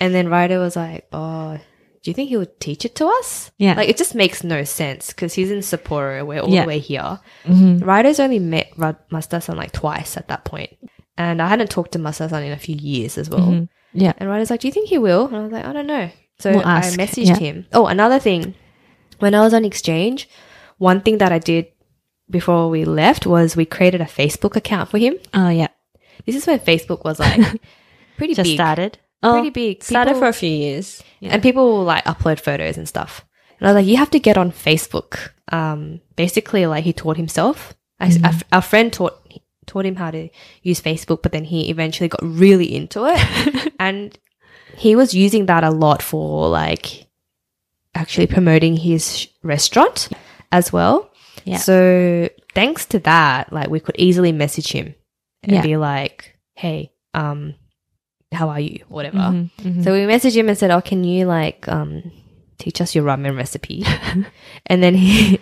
And then Ryder was like, oh. Do you think he would teach it to us? Yeah. Like, it just makes no sense because he's in Sapporo. We're all Yeah. the way here. Mhm. Ryder's only met Ra- Master-san like twice at that point. And I hadn't talked to Master-san in a few years as well. Mhm. Yeah. And Ryder's like, Do you think he will? And I was like, I don't know. So We'll I messaged yeah. him. Oh, another thing. When I was on exchange, one thing that I did before we left was we created a Facebook account for him. Oh, yeah. This is when Facebook was like [laughs] pretty Just big. started. Oh, Pretty big. Started for a few years. Yeah. And people will like upload photos and stuff. And I was like, you have to get on Facebook. Um, basically, like he taught himself. Mm-hmm. our, our friend taught taught him how to use Facebook, but then he eventually got really into it, [laughs] and he was using that a lot for like actually promoting his sh- restaurant as well. Yeah. So thanks to that, like we could easily message him and Yeah. be like, "Hey, um, how are you?" Whatever. Mhm, mhm. So we messaged him and said, "Oh, can you like um teach us your ramen recipe?" [laughs] and then he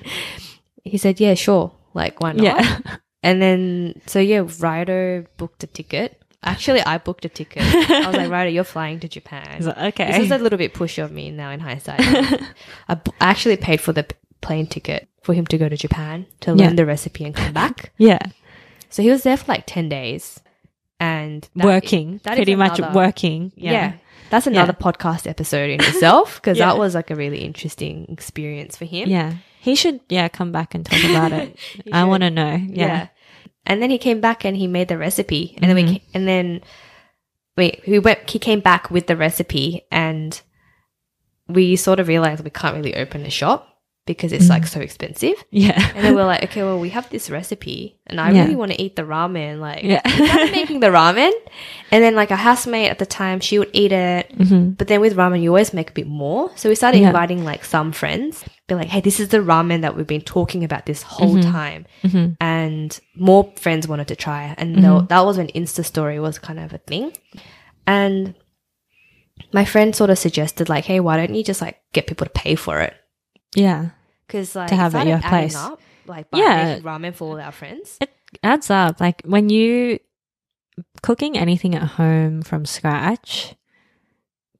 he said, "Yeah, sure. Like why not?" yeah. And then so yeah, Ryder booked a ticket. Actually, I booked a ticket. I was like, Ryder, you're flying to Japan. [laughs] Like, okay. This is a little bit pushy of me now in hindsight. I [laughs] actually paid for the plane ticket for him to go to Japan to Yeah. learn the recipe and come back. [laughs] yeah. So he was there for like ten days, and that- working. that pretty much another- working. yeah. Yeah. That's another podcast episode in itself because [laughs] Yeah. that was like a really interesting experience for him. Yeah. He should, yeah, come back and talk about it. [laughs] I want to know. Yeah. Yeah. And then he came back and he made the recipe. And then we Mhm. and then wait, we went he came back with the recipe and we sort of realized we can't really open a shop because it's like so expensive. [laughs] Yeah. And then we're like, okay, well, we have this recipe and I Yeah. really want to eat the ramen. Like, Yeah. [laughs] making the ramen. And then, like, a housemate at the time, she would eat it. Mhm. But then with ramen, you always make a bit more. So we started Yeah. inviting, like, some friends, be like, hey, this is the ramen that we've been talking about this whole Mhm. time. Mhm. And more friends wanted to try. And tho- that was when Insta story was kind of a thing. And my friend sort of suggested, like, hey, why don't you just, like, get people to pay for it? Yeah. Because like To have at your place. up, like Yeah. ramen for all our friends. It adds up. Like when you cooking anything at home from scratch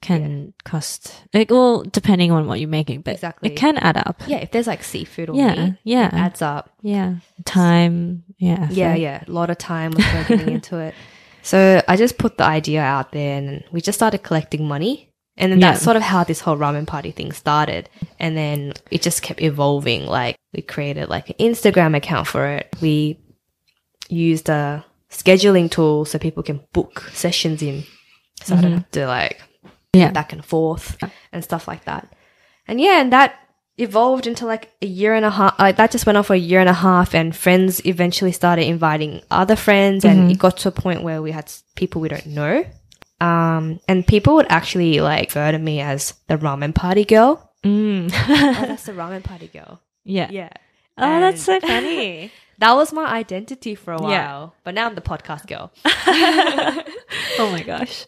can cost like well depending on what you're making, but Exactly. it can add up. Yeah, if there's like seafood or Yeah, meat, yeah. it adds up. Yeah. Time. Yeah. Yeah, effort. yeah, a lot of time was getting [laughs] into it. So I just put the idea out there, and we just started collecting money. And then that's sort of how this whole ramen party thing started. And then it just kept evolving. Like we created like an Instagram account for it. We used a scheduling tool so people can book sessions in. So I don't mm-hmm. have to like Yeah. back and forth and stuff like that. And yeah, and that evolved into like a year and a half. Like that just went on for a year and a half, and friends eventually started inviting other friends, and mm-hmm. it got to a point where we had people we don't know. Um, and people would actually like refer to me as the ramen party girl. Mm. [laughs] oh, that's the ramen party girl. yeah. Yeah. Oh, that's so funny. [laughs] That was my identity for a while, Yeah. but now I'm the podcast girl. [laughs] oh my gosh.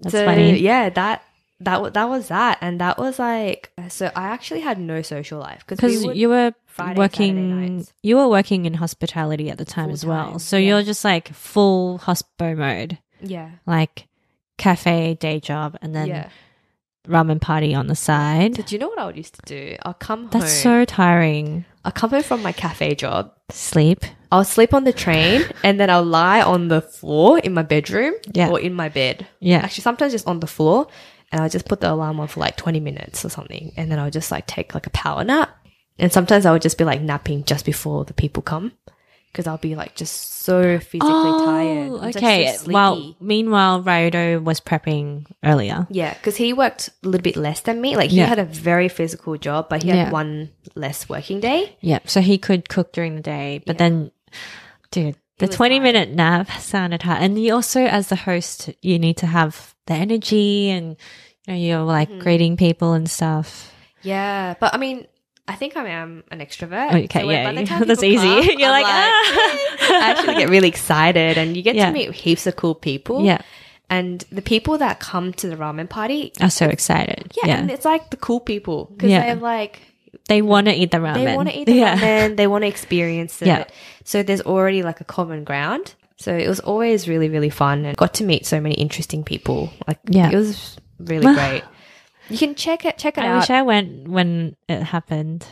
That's so, funny. Yeah, that that that was that, and that was like so. I actually had no social life Because we you were Friday, working, you were working in hospitality at the time as well. Full-time, So yeah. you're just like full hospo mode, yeah like cafe, day job, and then yeah. ramen party on the side. Did you know what I used to do? I'll come That's home. so tiring. I'll come home from my cafe job. Sleep. I'll sleep on the train, [laughs] and then I'll lie on the floor in my bedroom Yeah. or in my bed. Yeah. Actually, sometimes just on the floor, and I'll just put the alarm on for like 20 minutes or something. And then I'll just like take like a power nap. And sometimes I would just be like napping just before the people come because I'll be like just so physically tired. I'm Oh, okay. so well, meanwhile, Ryodo was prepping earlier. yeah, because he worked a little bit less than me. Like he Yeah. had a very physical job, but he had Yeah. one less working day. Yeah, so he could cook during the day, but Yeah. then, dude, the 20 tired. minute nap sounded hard. And you also, as the host, you need to have the energy and, you know, you're like Mm-hmm. greeting people and stuff. Yeah, but I mean, I think I am an extrovert. Okay, when- yeah, by the [laughs] time that's easy. come, [laughs] You're I'm like, ah. [laughs] I actually get really excited, and you get Yeah. to meet heaps of cool people. Yeah, and the people that come to the ramen party, I'm so excited. yeah, Yeah. and it's like the cool people because Yeah. they're like They want to eat the ramen. they want to eat the yeah. ramen, they want to experience it. Yeah. So there's already like a common ground. So it was always really, really fun and got to meet so many interesting people. Like Yeah. it was really great. You can check it check it I out I wish I went when it happened,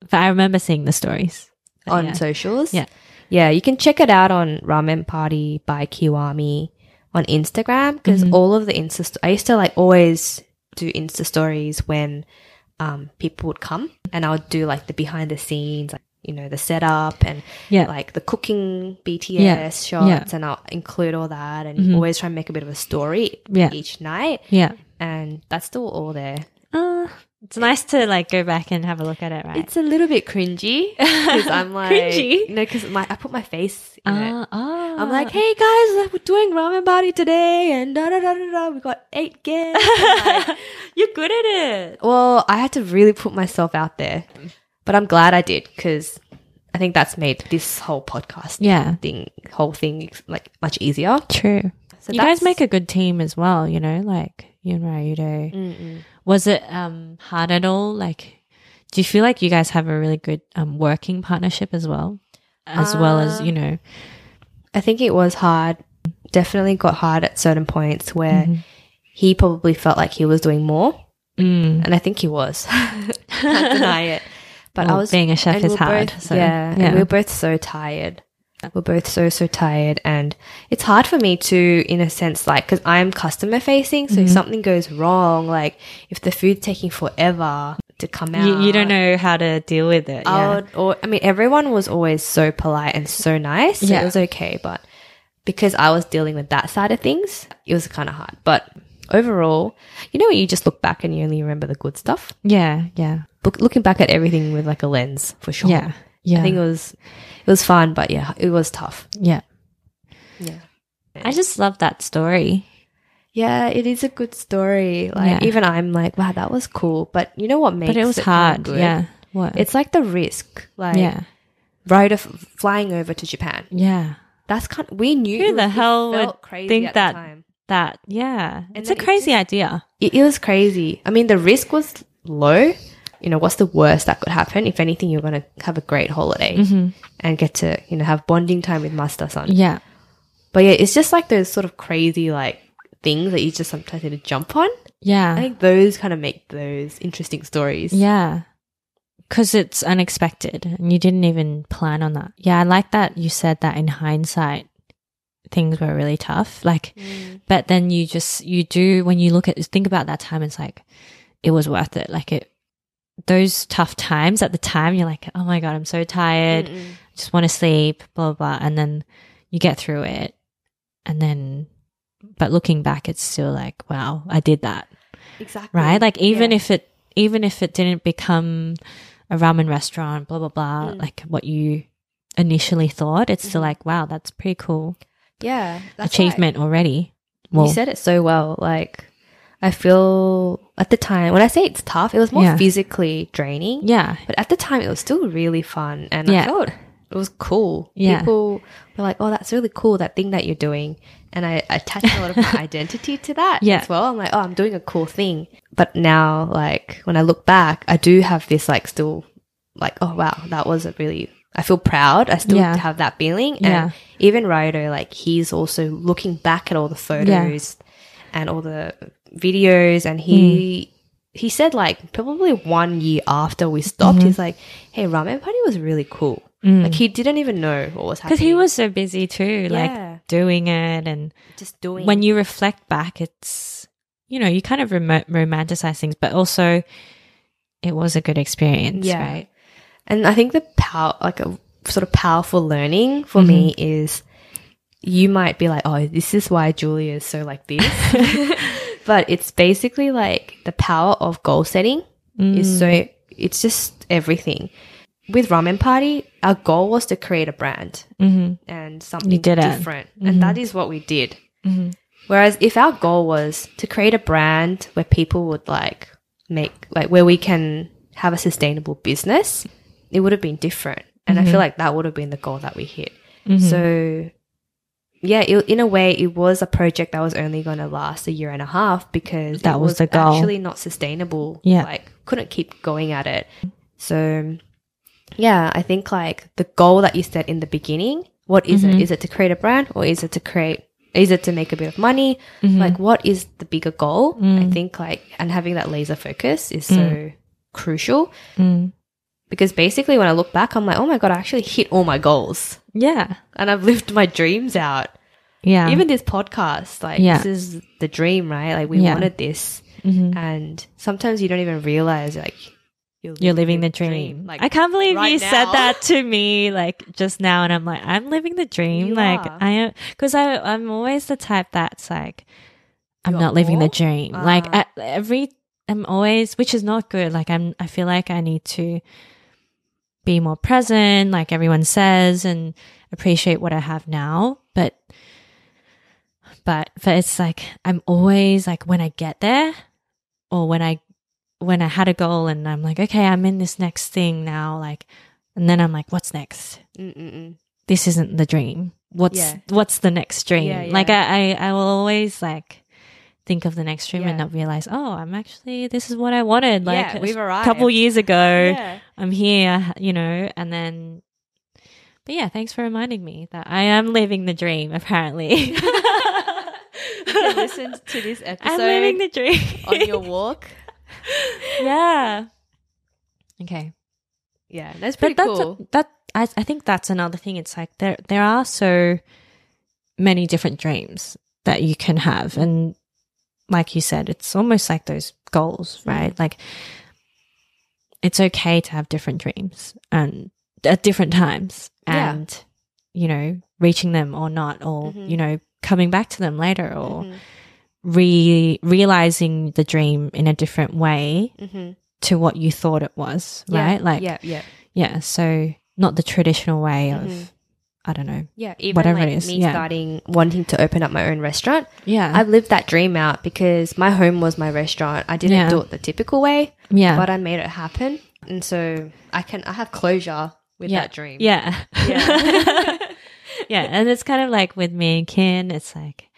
but I remember seeing the stories But on yeah. socials. Yeah. Yeah, you can check it out on Ramen Party by Kiwami on Instagram because Mm-hmm. all of the Insta st- I used to like always do Insta stories when um, people would come and I would do like the behind the scenes, like, you know, the setup and Yeah. like the cooking BTS Yeah. shots Yeah. and I'll include all that and Mhm. always try and make a bit of a story Yeah. each night Yeah. And that's still all there. Uh, it's nice to like go back and have a look at it, right? It's a little bit cringy because I'm [laughs] like, Cringy? know, because my I put my face in it. Ah, ah. I'm like, hey guys, we're doing ramen party today, and da da da da da. We got eight guests. like- [laughs] you're good at it. well, I had to really put myself out there, but I'm glad I did because I think that's made this whole podcast Yeah, thing, whole thing, like much easier. true. So you guys make a good team as well, you know, like you and Ryudo. Mm-mm. Was it um hard at all? Like, do you feel like you guys have a really good um working partnership as well, as well as Uh, you know? I think it was hard. Definitely got hard at certain points where Mhm. he probably felt like he was doing more, Mm. and I think he was. [laughs] Can't deny it. But I was being a chef is hard. both- so, yeah, and we we're both so tired. We're both so so tired, and it's hard for me to, in a sense, like because I'm customer facing. So if Mm-hmm. something goes wrong, like if the food's taking forever to come out, you, you don't know how to deal with it. I Yeah. would, or I mean, everyone was always so polite and so nice. So Yeah. it was okay, but because I was dealing with that side of things, it was kind of hard. But overall, you know, when you just look back and you only remember the good stuff. yeah, yeah, Look, looking back at everything with like a lens, for sure. yeah, yeah. I think it was it was fun, but yeah, it was tough. yeah. Yeah. I just love that story. Yeah, it is a good story. Like Yeah. even I'm like, wow, that was cool. But you know what makes But it was kinda hard. good? Yeah. What? It's like the risk. Like yeah. Ryder of flying over to Japan. Yeah. That's kind we knew Who the hell would crazy think at that- the time. That. Yeah. And it's a then it crazy idea. It, it was crazy. I mean, the risk was low. You know, what's the worst that could happen? If anything, you're going to have a great holiday Mm-hmm. And get to, you know, have bonding time with Master-san. Yeah. But yeah, it's just like those sort of crazy, like, things that you just sometimes need to jump on. Yeah. I think those kind of make those interesting stories. Yeah. Because it's unexpected and you didn't even plan on that. Yeah. I like that you said that in hindsight, things were really tough. Like, Mm. but then you just, you do, when you look at, think about that time, it's like, it was worth it. Like, it, those tough times at the time, you're like, oh my God, I'm so tired. Mm-mm. just want to sleep, blah, blah, blah. And then you get through it. And then, but looking back, it's still like, wow, I did that. Exactly. Right. Like, even Yeah. if it, even if it didn't become a ramen restaurant, blah, blah, blah, Mm. like what you initially thought, it's still Mhm. like, wow, that's pretty cool yeah, achievement already. you said it so well. Like, I feel at the time, when I say it's tough, it was more Yeah. physically draining. yeah. But at the time, it was still really fun, and Yeah. I felt it was cool. Yeah. People were like, "Oh, that's really cool, that thing that you're doing," and I attached a lot of my [laughs] identity to that Yeah. as well. I'm like, "Oh, I'm doing a cool thing." But now, like when I look back, I do have this like still like, "Oh wow, that was a really." I feel proud. I still Yeah. have that feeling, Yeah. and even Ryodo, like he's also looking back at all the photos and all the videos, and he. Hmm. He said like probably one year after we stopped, Mhm. he's like, "Hey, ramen party was really cool." Mm. Like he didn't even know what was happening Because he was so busy too, Yeah. like doing it. And just doing. when you reflect back, it's, you know, you kind of rom- romanticize things, but also it was a good experience, Yeah. right? And I think the power, like a sort of powerful learning for me is you might be like, oh, this is why Julia is so like this. [laughs] [laughs] but it's basically like the power of goal setting is so, it's just everything. With Ramen Party, our goal was to create a brand Mm-hmm. and something different. And that is what we did. Whereas if our goal was to create a brand where people would like make, like where we can have a sustainable business, it would have been different. And I feel like that would have been the goal that we hit. So, yeah, it, in a way, it was a project that was only going to last a year and a half because That it was the goal. actually not sustainable. Yeah. Like, couldn't keep going at it. So, yeah, I think like the goal that you set in the beginning, what is Mm-hmm. it? Is it to create a brand or is it to create, is it to make a bit of money? Mm-hmm. Like, what is the bigger goal? Mm. I think like, and having that laser focus is so crucial Mm. Because basically when I look back, I'm like, oh my God, I actually hit all my goals Yeah. and I've lived my dreams out. Yeah. Even this podcast, like, Yeah. this is the dream, right? Like, we Yeah. wanted this. Mhm. And sometimes you don't even realize, like, you're, You're living the dream. Like, I can't believe right you said that to me [laughs] like just now, and I'm like, I'm living the dream. You like are. I am, because I I'm always the type that's like, I'm You not living the more? dream. like Ah. at every, I'm always, which is not good. Like I'm, I feel like I need to be more present, like everyone says, and appreciate what I have now. But, but, but it's like I'm always like when I get there, or when I when I had a goal and I'm like, okay, I'm in this next thing now, like, and then I'm like, what's next? Mm-mm-mm. This isn't the dream. What's Yeah. what's the next dream? Yeah, Like. I, I I will always like think of the next dream and not realize, oh, I'm actually this is what I wanted. Like Yeah, a we've arrived. couple years ago, Yeah. I'm here, you know, and then. But yeah, thanks for reminding me that I am living the dream. Apparently, [laughs] listen [laughs] to this episode. I'm living the dream on your walk. [laughs] yeah. Okay. Yeah, that's but pretty that's cool. that I, I think that's another thing it's like there there are so many different dreams that you can have and like you said it's almost like those goals right like it's okay to have different dreams and at different times Yeah. and you know reaching them or not or Mhm. you know coming back to them later or Mhm. re realizing the dream in a different way Mhm. to what you thought it was Yeah, right like yeah, yeah, yeah, so not the traditional way of Mhm. I don't know. yeah. Even Whatever like it is, me yeah. starting wanting to open up my own restaurant, Yeah. I've lived that dream out because my home was my restaurant. I didn't Yeah. do it the typical way, yeah. but I made it happen, and so I can I have closure with yeah. that dream. Yeah. Yeah. [laughs] [laughs] yeah, and it's kind of like with me and Kin, it's like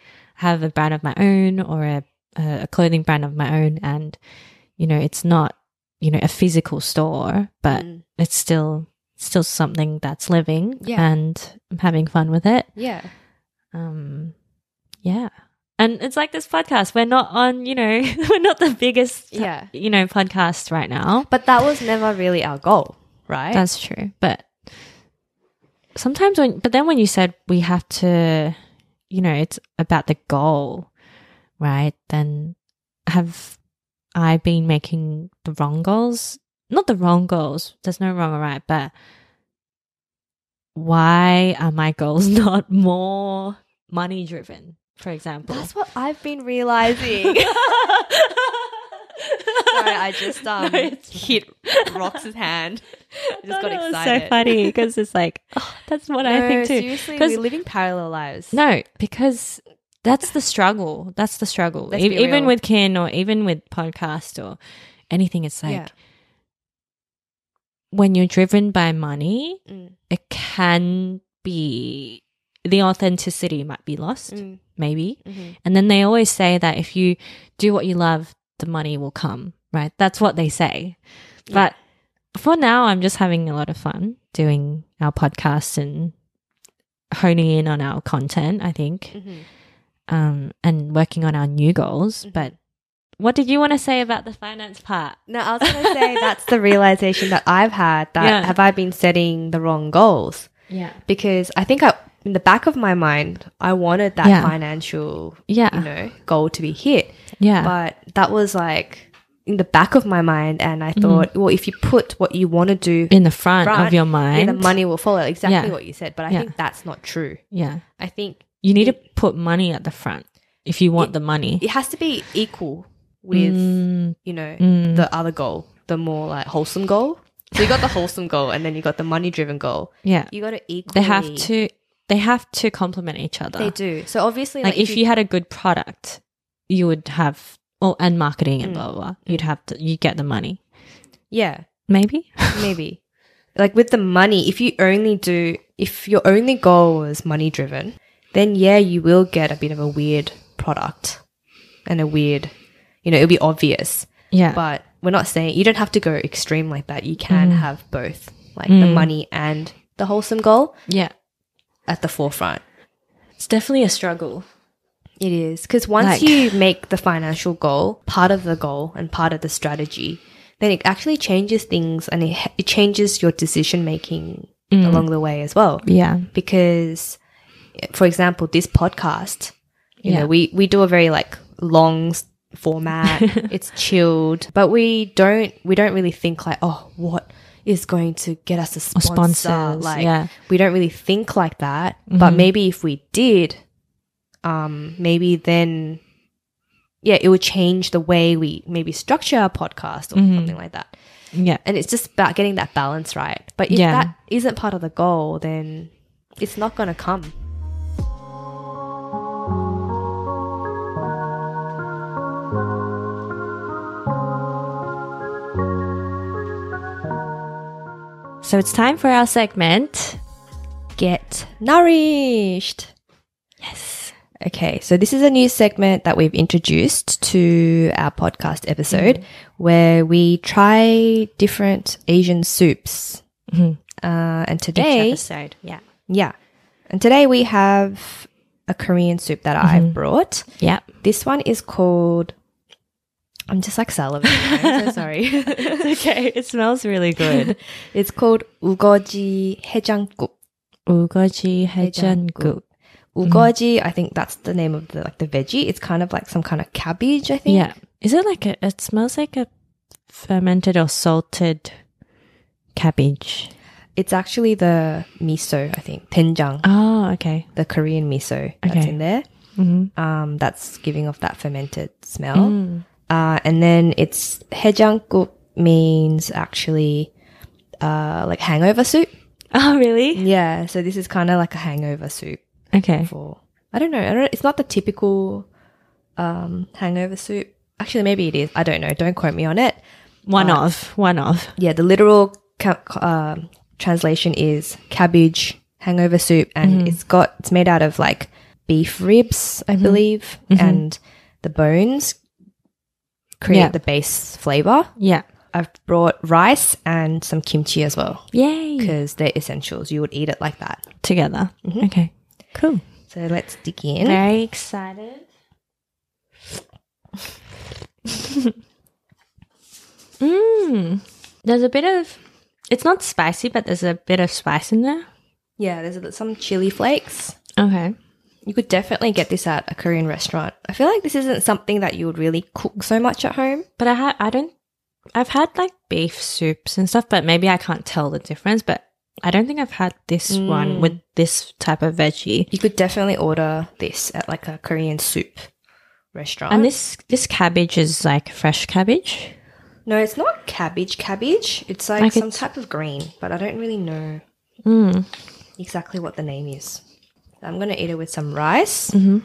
I have a brand of my own or a a clothing brand of my own and you know, it's not, you know, a physical store, but Mm. it's still still something that's living Yeah. and I'm having fun with it. yeah, um yeah and it's like this podcast we're not on you know [laughs] we're not the biggest Yeah. you know podcast right now but that was never really our goal, right? that's true but sometimes when but then when you said we have to you know it's about the goal right then have i been making the wrong goals not the wrong goals there's no wrong or right but why are my goals [laughs] not more money driven for example That's what I've been realizing. [laughs] Sorry, I just um No, hit Rox's hand. I just got It was excited. so funny because it's like [laughs] oh, that's what I think too. Seriously, we're living parallel lives. No, because that's the struggle. That's the struggle. E- even with Kin or even with podcast or anything, it's like Yeah. When you're driven by money, Mm, it can be the authenticity might be lost, mm, maybe. mhm. And then they always say that if you do what you love, the money will come, right? That's what they say. But for now, I'm just having a lot of fun doing our podcast and honing in on our content, I think, Mhm. um, and working on our new goals. Mhm. But what did you want to say about the finance part? No, I was going to say that's the realization that I've had that Yeah. have I been setting the wrong goals? Yeah. Because I think I in the back of my mind, I wanted that Yeah. financial, Yeah. you know, goal to be hit. Yeah. But that was like in the back of my mind, and. I mm-hmm. thought, well, if you put what you want to do in the front, front, of your mind. the money will follow. Exactly Yeah. what you said. But I think that's not true. yeah. I think You need to put money at the front if you want the money. it has to be equal with Mm, you know mm. the other goal, the more like wholesome goal. So you got the wholesome goal, and then you got the money driven goal. yeah. You got to equally. They have to they have to complement each other. They do. So obviously, like, if you, had a good product, you would have oh and marketing and Mm. blah blah blah. You'd have to you get the money. yeah, Maybe. [laughs] maybe like with the money, if you only do, if your only goal is money driven, then yeah, you will get a bit of a weird product and a weird, you know, it'll be obvious. yeah. But we're not saying you don't have to go extreme like that. You can Mm. have both, like the money and the wholesome goal yeah. at the forefront. It's definitely a struggle. It is because once Like- you make the financial goal part of the goal and part of the strategy, then it actually changes things and it, it changes your decision making along the way as well. Yeah. Because, for example, this podcast, you Yeah. know, we we do a very like long format. [laughs] it's chilled, but we don't we don't really think like, oh, what is going to get us a sponsor? sponsors. Like, yeah. we don't really think like that. But Mhm. maybe if we did, um, maybe then, yeah, it would change the way we maybe structure our podcast or Mhm. something like that. Yeah. And it's just about getting that balance right. But if Yeah. that isn't part of the goal, then it's not going to come. So it's time for our segment. Get nourished. Yes. Okay, so this is a new segment that we've introduced to our podcast episode where we try different Asian soups. Mhm. Uh, and Each today, episode. Yeah. yeah, and today we have a Korean soup that I've brought. Yeah. This one is called. I'm just like salivating. I'm so [laughs] sorry. it's [laughs] okay. It smells really good. it's called ugoji 해장국. Ugoji 해장국. Mm. Ugoji, mm. I think that's the name of the like the veggie. It's kind of like some kind of cabbage, I think. Yeah. Is it like a it smells like a fermented or salted cabbage? It's actually the miso, I think. Doenjang. Oh, okay. The Korean miso that's in there. Mm -hmm. Um, that's giving off that fermented smell. Mm. Uh, and then it's haejangguk means actually uh, like hangover soup. [laughs] Oh, really? Yeah. So this is kind of like a hangover soup. Okay. For I don't know. I don't, it's not the typical um, hangover soup. Actually, maybe it is. I don't know. Don't quote me on it. One uh, of. One of. Yeah. The literal ca- uh, translation is cabbage hangover soup, and mm-hmm. it's got it's made out of like beef ribs, I mm-hmm. believe, mm-hmm. and the bones create Yeah. the base flavor. Yeah. I've brought rice and some kimchi as well Yay. because they're essentials. You would eat it like that. Together. Mm-hmm. Okay. Cool. So let's dig in. Very excited. [laughs] Mmm. There's a bit of. It's not spicy, but there's a bit of spice in there. Yeah, there's a- some chili flakes. Okay. You could definitely get this at a Korean restaurant. I feel like this isn't something that you would really cook so much at home. But I had. I don't. I've had like beef soups and stuff, but maybe I can't tell the difference. But I don't think I've had this one with this type of veggie. You could definitely order this at like a Korean soup restaurant. And this this cabbage is like fresh cabbage. no, it's not cabbage. Cabbage. It's like, Like some it's- type of green, but I don't really know Mm. exactly what the name is. I'm gonna eat it with some rice. Mm-hmm.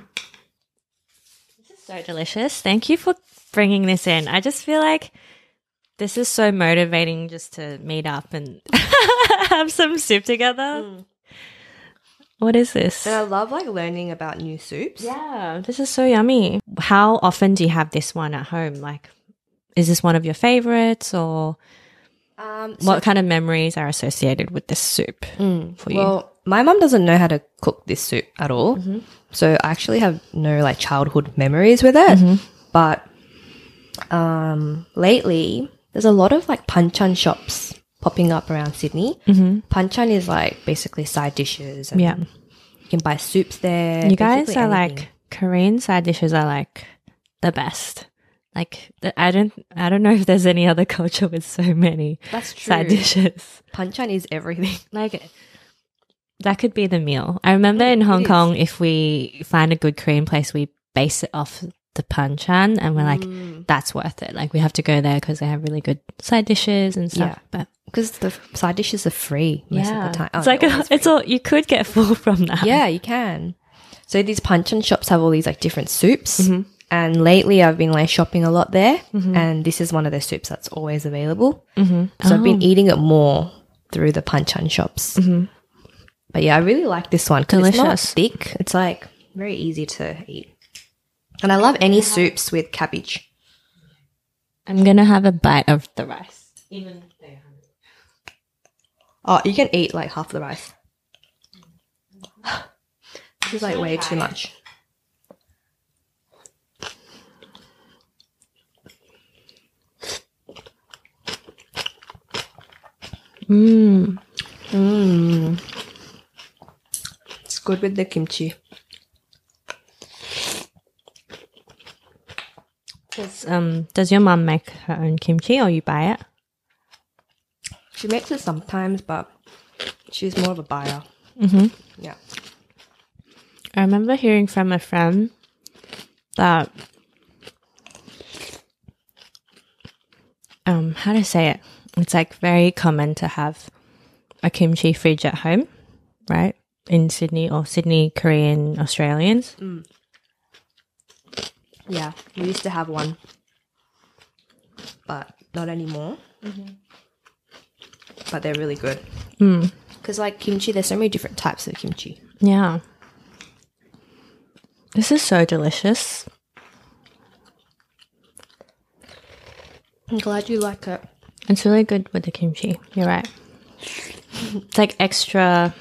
This is so delicious. Thank you for bringing this in. I just feel like this is so motivating just to meet up and [laughs] have some soup together. Mm. What is this? And I love like learning about new soups. Yeah, this is so yummy. How often do you have this one at home? Like, is this one of your favorites or Um, so- what kind of memories are associated with this soup mm. for you? Well, my mum doesn't know how to cook this soup at all. Mm-hmm. So I actually have no like childhood memories with it. Mm-hmm. But um, lately, there's a lot of like panchan shops popping up around Sydney. Mm-hmm. Panchan is like basically side dishes and Yeah. You can buy soups there. You guys are anything. like Korean side dishes are like the best. Like I don't I don't know if there's any other [laughs] culture with so many that's true. side dishes. Panchan is everything. [laughs] Like that could be the meal. I remember in Hong. Kong, if we find a good Korean place, we base it off the panchan, and we're like, Mm. that's worth it. Like we have to go there because they have really good side dishes and stuff. Yeah. But because the side dishes are free most of the time. it's Oh, like a, [laughs] it's all you could get full [laughs] from that. yeah, you can. So these panchan shops have all these like different soups. Mm-hmm. And lately, I've been like shopping a lot there, and this is one of the soups that's always available. Mm-hmm. So I've Oh. been eating it more through the panchan shops. But yeah, I really like this one because it's not. Delicious. thick. It's like very easy to eat, and I love any soups with cabbage. I'm gonna have a bite of the rice. Even Oh, you can eat like half the rice. [sighs] This is like way too much. mm. Mmm. Good with the kimchi. Does, um, does your mum make her own kimchi or you buy it? She makes it sometimes, but she's more of a buyer. Mm-hmm. Yeah. I remember hearing from a friend that um how to say it? It's like very common to have a kimchi fridge at home, right? In Sydney or Sydney Korean Australians. Yeah. We used to have one, but not anymore. But they're really good. Mm. Because, like kimchi, there's so many different types of kimchi. Yeah. This is so delicious. I'm glad you like it. It's really good with the kimchi. You're right. It's like extra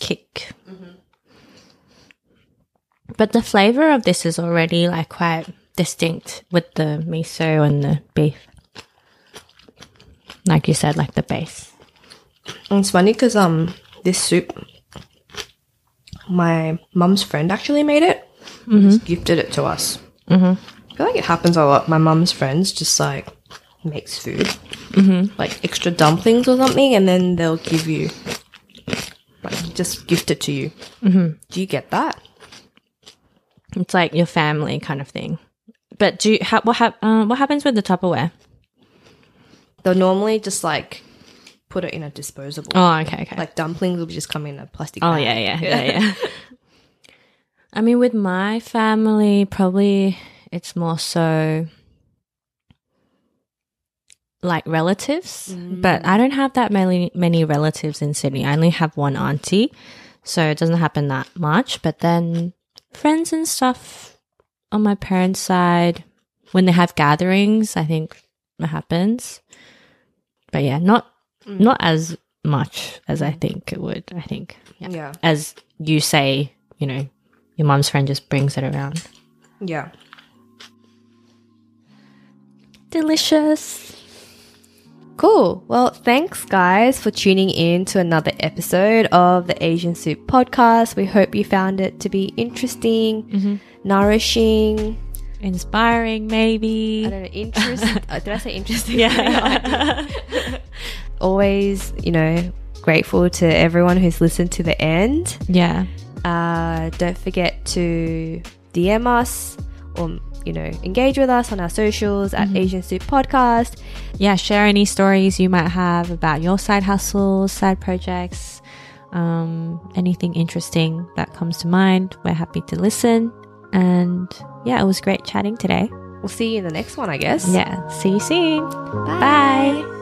kick. But the flavor of this is already like quite distinct with the miso and the beef. Like you said, like the base. And it's funny because um, this soup, my mum's friend actually made it. Just gifted it to us. Mm-hmm. I feel like it happens a lot. My mum's friends just like makes food, mm-hmm. like extra dumplings or something, and then they'll give you, like, just gift it to you. Mm-hmm. Do you get that? It's like your family kind of thing. But do you, ha- what, hap- uh, what happens with the Tupperware? They'll normally just like put it in a disposable. Oh, okay, okay. Like dumplings will just come in a plastic. Oh bag. yeah, yeah, yeah, [laughs] yeah. I mean, with my family, probably it's more so like relatives, but mm. I don't have that many many relatives in Sydney. I only have one auntie, so it doesn't happen that much. But then friends and stuff on my parents' side, when they have gatherings, I think it happens. But yeah, not mm. not as much as I mm. think it would. I think yeah Yeah. as you say, you know, your mom's friend just brings it around. Yeah. Delicious. Cool. Well, thanks, guys, for tuning in to another episode of the Asian Soup Podcast. We hope you found it to be interesting, nourishing. Inspiring, maybe. I don't know, interest. uh, [laughs] did I say interesting? Yeah. [laughs] [laughs] Always, you know, grateful to everyone who's listened to the end. yeah. Uh, don't forget to DM us or you know engage with us on our socials at Asian Soup Podcast. Yeah. Share any stories you might have about your side hustles, side projects, um, anything interesting that comes to mind. We're happy to listen. And yeah, it was great chatting today. We'll see you in the next one, I guess. Yeah. See you soon. Bye. Bye.